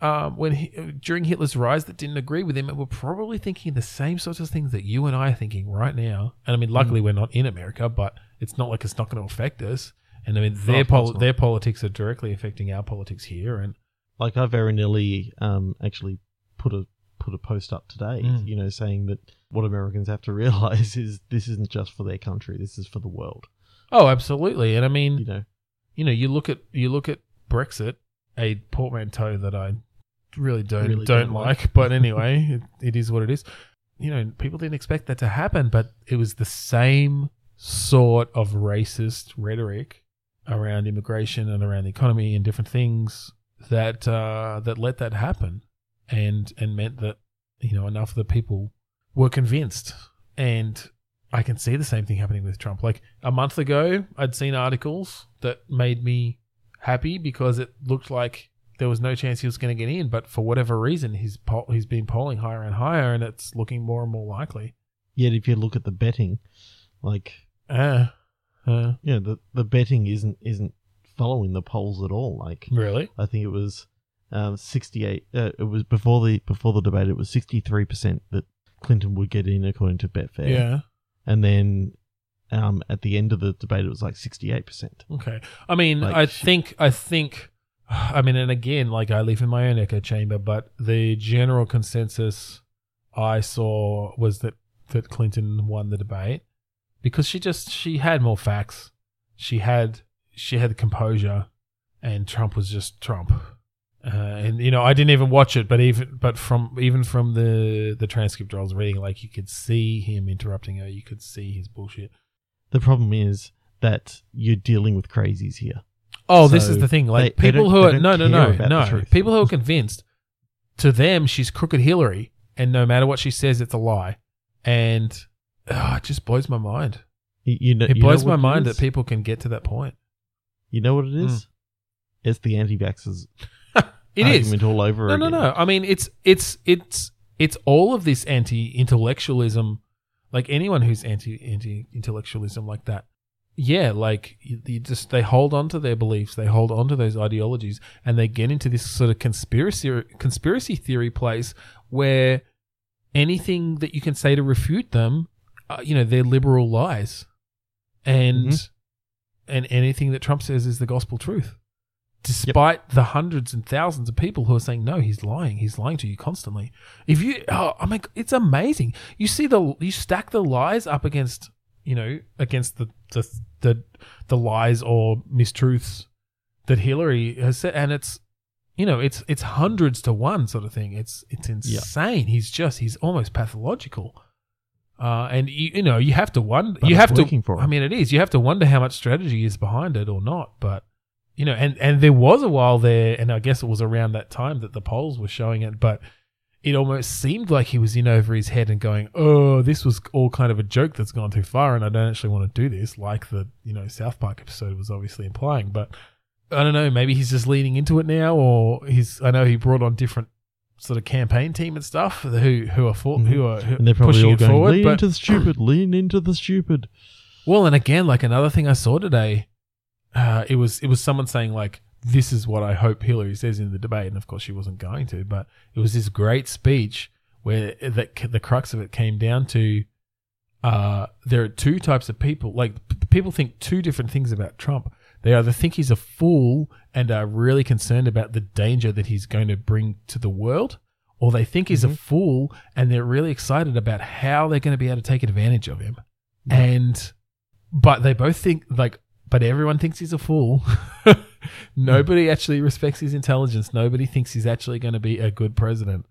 Speaker 2: um, when he, during Hitler's rise that didn't agree with him and were probably thinking the same sorts of things that you and I are thinking right now. And I mean, luckily we're not in America, but it's not like it's not going to affect us. And I mean, their
Speaker 1: of course
Speaker 2: pol- their politics are directly affecting our politics here, and
Speaker 1: Like I very nearly um, actually put a put a post up today,
Speaker 2: Mm.
Speaker 1: you know, saying that what Americans have to realize is this isn't just for their country, this is for the world.
Speaker 2: oh, absolutely. And I mean,
Speaker 1: You know,
Speaker 2: you know, you look at you look at Brexit, a portmanteau that I really don't
Speaker 1: Really
Speaker 2: don't,
Speaker 1: don't
Speaker 2: like.
Speaker 1: like.
Speaker 2: But anyway, it, it is what it is. You know, people didn't expect that to happen, but it was the same sort of racist rhetoric around immigration and around the economy and different things that uh, that let that happen, and and meant that you know enough of the people were convinced and I can see the same thing happening with Trump. Like a month ago, I'd seen articles that made me happy because it looked like there was no chance he was going to get in, but for whatever reason, he's he's been polling higher and higher, and it's looking more and more likely.
Speaker 1: yet if you look at the betting, like
Speaker 2: Ah, uh,
Speaker 1: know, the the betting isn't isn't following the polls at all. Like
Speaker 2: really?
Speaker 1: I think it was um, sixty eight. Uh, it was before the before the debate. It was sixty three percent that Clinton would get in according to Betfair.
Speaker 2: Yeah.
Speaker 1: and then um, at the end of the debate, it was like sixty eight percent.
Speaker 2: Okay. I mean,
Speaker 1: Like,
Speaker 2: I think, I think, I mean, and again, like I live in my own echo chamber, but the general consensus I saw was that that Clinton won the debate because she just she had more facts, she had she had composure, and Trump was just Trump. Uh, and you know, I didn't even watch it, but even but from even from the the transcript I was reading, like you could see him interrupting her, you could see his bullshit.
Speaker 1: The problem is that you're dealing with crazies here.
Speaker 2: Oh, this is the thing. Like
Speaker 1: they- they
Speaker 2: people
Speaker 1: don't-
Speaker 2: who are no, no, no, no. People who are convinced to them she's crooked Hillary, and no matter what she says, it's a lie, and oh, it just blows my mind.
Speaker 1: You, you know,
Speaker 2: It blows my mind that people can get to that point.
Speaker 1: You know what it is?
Speaker 2: Mm.
Speaker 1: It's the anti-vaxxers
Speaker 2: It is
Speaker 1: argument all over
Speaker 2: no,
Speaker 1: again.
Speaker 2: no, no. I mean, it's it's it's it's all of this anti-intellectualism. Like anyone who's anti anti-intellectualism like that, yeah, like you, you just they hold on to their beliefs, they hold on to those ideologies, and they get into this sort of conspiracy conspiracy theory place where anything that you can say to refute them, uh, you know, they're liberal lies, and
Speaker 1: Mhm.
Speaker 2: and anything that Trump says is the gospel truth despite the hundreds and thousands of people who are saying no he's lying he's lying to you constantly if you oh i mean it's amazing you see the you stack the lies up against you know against the the the, the lies or mistruths that hillary has said and it's you know, it's it's hundreds to one sort of thing. It's it's insane. He's just he's almost pathological. Uh, and you, you know you have to wonder.
Speaker 1: But
Speaker 2: you have to. I mean, it is. You have to wonder how much strategy is behind it or not. But you know, and and there was a while there, and I guess it was around that time that the polls were showing it. But it almost seemed like he was in over his head and going, "Oh, this was all kind of a joke that's gone too far, and I don't actually want to do this." Like the you know South Park episode was obviously implying, but I don't know. Maybe he's just leaning into it now, or he's. I know he brought on different sort of campaign team and stuff who who are for, who are who,
Speaker 1: Mm-hmm. And they're probably
Speaker 2: pushing
Speaker 1: all
Speaker 2: it
Speaker 1: going,
Speaker 2: forward.
Speaker 1: lean
Speaker 2: But
Speaker 1: into the stupid, lean into the stupid.
Speaker 2: well, and again, like another thing I saw today, uh, it was it was someone saying like, "This is what I hope Hillary says in the debate," and of course she wasn't going to, but it was this great speech where that the crux of it came down to, uh, there are two types of people. Like p- people think two different things about Trump. They either think he's a fool and are really concerned about the danger that he's going to bring to the world, or they think he's a mm-hmm. fool and they're really excited about how they're going to be able to take advantage of him. And, but they both think like, but everyone thinks he's a fool. Hmm. Nobody actually respects his intelligence. Nobody thinks he's actually going to be a good president.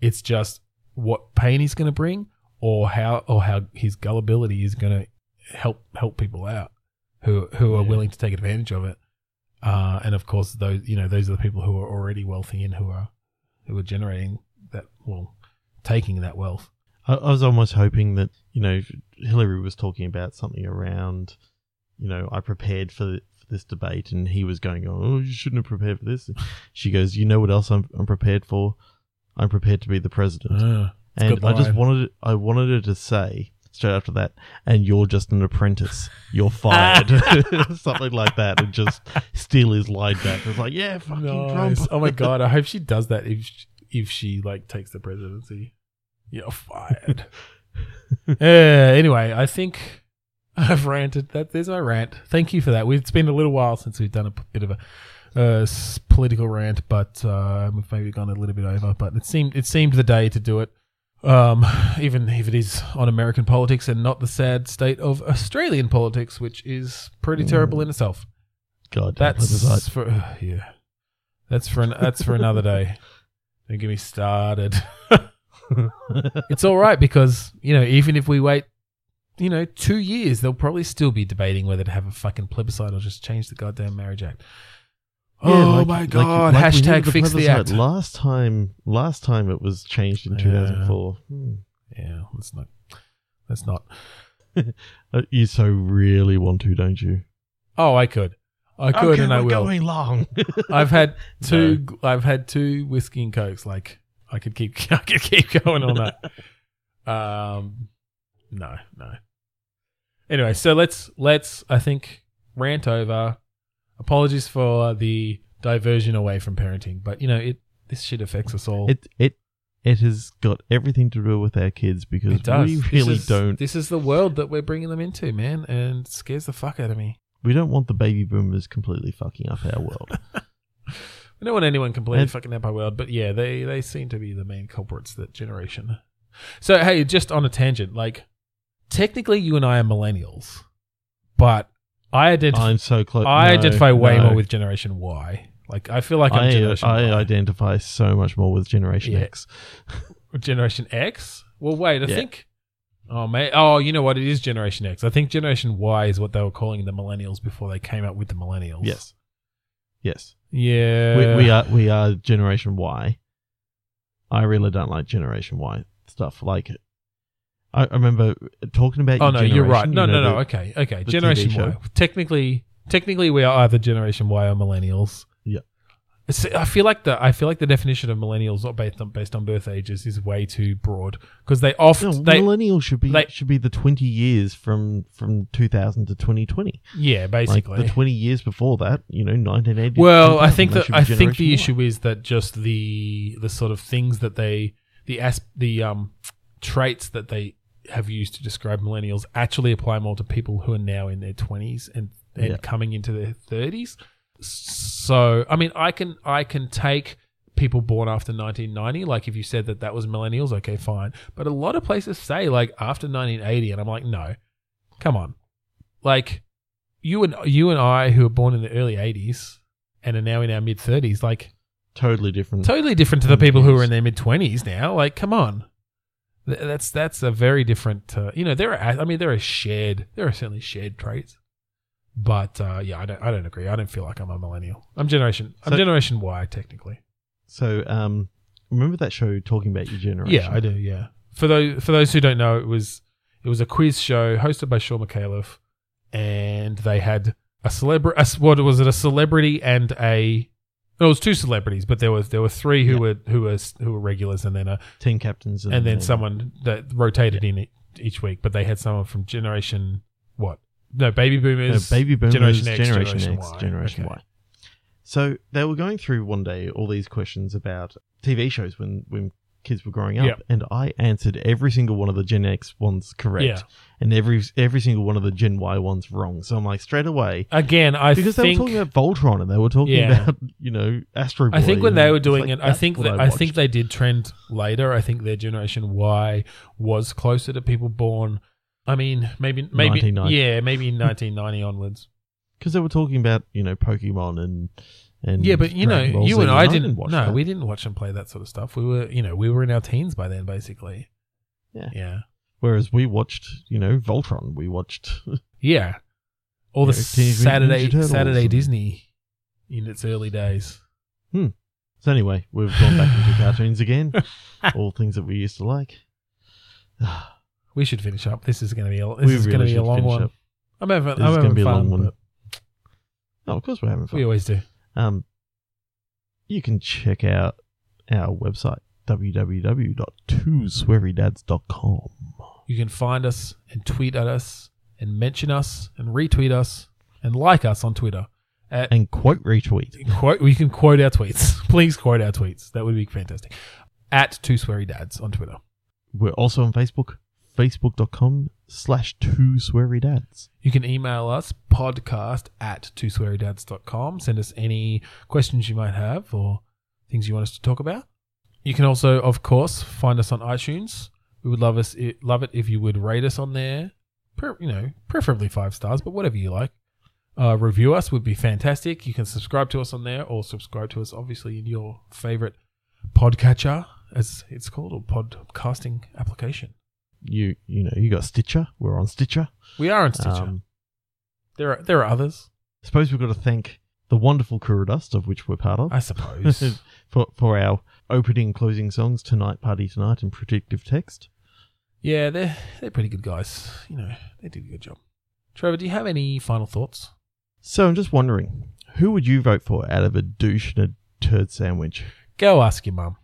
Speaker 2: It's just what pain he's going to bring, or how, or how his gullibility is going to help help people out who who are
Speaker 1: Yeah.
Speaker 2: willing to take advantage of it. Uh, and of course, those you know those are the people who are already wealthy and who are who are generating that well, taking that wealth.
Speaker 1: I, I was almost hoping that you know Hillary was talking about something around, you know, I prepared for, for this debate, and he was going, "Oh, you shouldn't have prepared for this." She goes, "You know what else I'm, I'm prepared for? I'm prepared to be the president."
Speaker 2: Uh,
Speaker 1: and I just wanted I wanted her to say straight after that, "And you're just an apprentice. You're fired." something like that, and just steal his line back. It's like, yeah, fucking
Speaker 2: Nice.
Speaker 1: Trump.
Speaker 2: Oh my god! I hope she does that if she, if she like takes the presidency. You're fired. uh, anyway, I think I've ranted. That there's my rant. Thank you for that. We- It's been a little while since we've done a bit of a uh, political rant, but uh, we've maybe gone a little bit over. But it seemed it seemed the day to do it. Um, even if it is on American politics and not the sad state of Australian politics, which is pretty terrible in itself.
Speaker 1: God,
Speaker 2: That's for yeah. That's for an, that's for another day. Don't get me started. it's all right because you know even if we wait, you know, two years, they'll probably still be debating whether to have a fucking plebiscite or just change the goddamn Marriage Act. Oh my god!
Speaker 1: we
Speaker 2: Hashtag
Speaker 1: needed
Speaker 2: fix the act.
Speaker 1: Last time, last time it was changed in
Speaker 2: Yeah.
Speaker 1: 2004. Hmm.
Speaker 2: Yeah, let's not. Let's not.
Speaker 1: Uh, You so really want to, don't you?
Speaker 2: Oh, I could. I could,
Speaker 1: Okay,
Speaker 2: and I will.
Speaker 1: going long.
Speaker 2: I've had two. I've had two whiskey and cokes. Like I could keep. I could keep going on that. Um, no, no. Anyway, so let's let's. I think rant over. Apologies for the diversion away from parenting, but you know it. This shit affects us all.
Speaker 1: it it it has got everything to do with our kids because
Speaker 2: It does.
Speaker 1: we
Speaker 2: This
Speaker 1: really
Speaker 2: is-
Speaker 1: don't
Speaker 2: This is the world that we're bringing them into, man, and scares the fuck out of me.
Speaker 1: we don't want the baby boomers completely fucking up our world.
Speaker 2: we don't want anyone completely
Speaker 1: And-
Speaker 2: fucking up our world, but yeah, they they seem to be the main culprits that generation. So hey, just on a tangent, like technically you and I are millennials, but I identify
Speaker 1: I'm so close.
Speaker 2: I
Speaker 1: no,
Speaker 2: identify way
Speaker 1: no.
Speaker 2: more with Generation Y. Like I feel like I'm
Speaker 1: I,
Speaker 2: Generation
Speaker 1: I
Speaker 2: Y.
Speaker 1: identify so much more with Generation
Speaker 2: Yeah.
Speaker 1: X.
Speaker 2: Generation X. Well, wait, I
Speaker 1: Yeah.
Speaker 2: think. Oh may Oh, you know what? It is Generation X. I think Generation Y is what they were calling the millennials before they came up with the millennials.
Speaker 1: Yes, yes.
Speaker 2: Yeah.
Speaker 1: we, we are we are Generation Y. I really don't like Generation Y stuff. Like, I I remember talking about.
Speaker 2: Oh no, you're right. No,
Speaker 1: you
Speaker 2: no,
Speaker 1: know,
Speaker 2: no.
Speaker 1: the-
Speaker 2: Okay, okay. Generation Y. Technically, technically, we are either Generation Y or millennials.
Speaker 1: Yeah.
Speaker 2: It's, I feel like the I feel like the definition of millennials, not based on based on birth ages, is way too broad because they often
Speaker 1: No,
Speaker 2: they
Speaker 1: millennial should be
Speaker 2: they-
Speaker 1: should be the twenty years from from two thousand to twenty twenty.
Speaker 2: yeah
Speaker 1: Like
Speaker 2: basically.
Speaker 1: the twenty years before that, you know, nineteen eighty.
Speaker 2: well, I think that I think the issue is that just the the sort of things that they the as the um traits that they have used to describe millennials actually apply more to people who are now in their twenties and and
Speaker 1: Yeah.
Speaker 2: coming into their thirties. So, I mean, I can I can take people born after 1990. Like if you said that that was millennials, okay, fine. But a lot of places say like after 1980, and I'm like, no, come on, like you and you and I who were born in the early 80s and are now in our mid 30s, like
Speaker 1: totally different.
Speaker 2: totally different to the people who are in their mid twenties now. Like, come on, Th- that's that's a very different. Uh, you know, there are. I mean, there are shared. There are certainly shared traits, but uh, yeah, I don't. I don't agree. I don't feel like I'm a millennial. I'm generation. I'm generation Y technically.
Speaker 1: so, um, remember that show talking about your generation?
Speaker 2: Yeah, I do. Yeah. For those for those who don't know, it was it was a quiz show hosted by Shaun Micallef, and they had a celebrity. What was it? A celebrity and a. No, it was two celebrities, but there was there were three who
Speaker 1: Yeah.
Speaker 2: were who were who were regulars, and then a
Speaker 1: Team captains, and,
Speaker 2: and then someone that rotated in e- each week. But they had someone from generation what? No, baby boomers, No,
Speaker 1: baby boomers,
Speaker 2: Generation
Speaker 1: Generation,
Speaker 2: X,
Speaker 1: X,
Speaker 2: Generation
Speaker 1: Generation,
Speaker 2: Y.
Speaker 1: Y. So they were going through one day all these questions about TV shows when when kids were growing up,
Speaker 2: Yep.
Speaker 1: and I answered every single one of the Gen X ones correct,
Speaker 2: Yeah.
Speaker 1: and every every single one of the Gen Y ones wrong. So I'm like straight away.
Speaker 2: Again, I
Speaker 1: because they were talking about Voltron and they were talking
Speaker 2: Yeah.
Speaker 1: about you know Astro Boy.
Speaker 2: I think when they were doing
Speaker 1: like,
Speaker 2: it, I think that I, think they did trend later. I think their generation Y was closer to people born. I mean, maybe maybe
Speaker 1: 1990.
Speaker 2: yeah, maybe 1990 onwards.
Speaker 1: because they were talking about you know Pokemon and and
Speaker 2: Yeah, but you know,
Speaker 1: Dragon Ball
Speaker 2: you
Speaker 1: Z,
Speaker 2: and I didn't.
Speaker 1: watch
Speaker 2: no,
Speaker 1: that.
Speaker 2: we didn't watch and play that sort of stuff. We were, you know, we were in our teens by then, basically.
Speaker 1: Yeah.
Speaker 2: yeah,
Speaker 1: Whereas we watched you know Voltron, we watched
Speaker 2: yeah. All the
Speaker 1: Yeah, Teenage Mutant
Speaker 2: Saturday
Speaker 1: Ninja Turtles
Speaker 2: Saturday
Speaker 1: and-
Speaker 2: Disney in its early days. Hmm.
Speaker 1: So anyway, we've gone back into cartoons again. All things that we used to like.
Speaker 2: We should finish up. This is going to be a, this
Speaker 1: We
Speaker 2: is going to be a
Speaker 1: should
Speaker 2: long
Speaker 1: finish
Speaker 2: one.
Speaker 1: up.
Speaker 2: I'm having,
Speaker 1: This
Speaker 2: I'm
Speaker 1: is
Speaker 2: having
Speaker 1: gonna be a
Speaker 2: fun,
Speaker 1: long one.
Speaker 2: but
Speaker 1: Oh, of course we're having fun.
Speaker 2: we always do.
Speaker 1: Um, you can check out our website www.twoswearydads.com.
Speaker 2: You can find us and tweet at us and mention us and retweet us and like us on Twitter. At
Speaker 1: and quote retweet.
Speaker 2: quote, we can quote our tweets. Please quote our tweets. That would be fantastic. At Two Sweary Dads on Twitter.
Speaker 1: We're also on Facebook, facebook.com slash two sweary dads.
Speaker 2: You can email us podcast at two twoswearydads.com. Send us any questions you might have or things you want us to talk about. You can also, of course, find us on iTunes. We would love us it, love it if you would rate us on there. Per, you know, preferably five stars, but whatever you like. Uh, review us would be fantastic. You can subscribe to us on there, or subscribe to us obviously in your favorite podcatcher, as it's called, or podcasting application.
Speaker 1: You you know, you got Stitcher. We're on Stitcher.
Speaker 2: We are on Stitcher.
Speaker 1: Um,
Speaker 2: there are there are others,
Speaker 1: I suppose we've got to thank the wonderful Kura Dust, of which we're part of,
Speaker 2: I suppose.
Speaker 1: for, for our opening and closing songs, Tonight Party Tonight and Predictive Text.
Speaker 2: Yeah, they're they're pretty good guys. You know, they did a good job. Trevor, do you have any final thoughts?
Speaker 1: So I'm just wondering, who would you vote for out of a douche and a turd sandwich?
Speaker 2: Go ask your mum.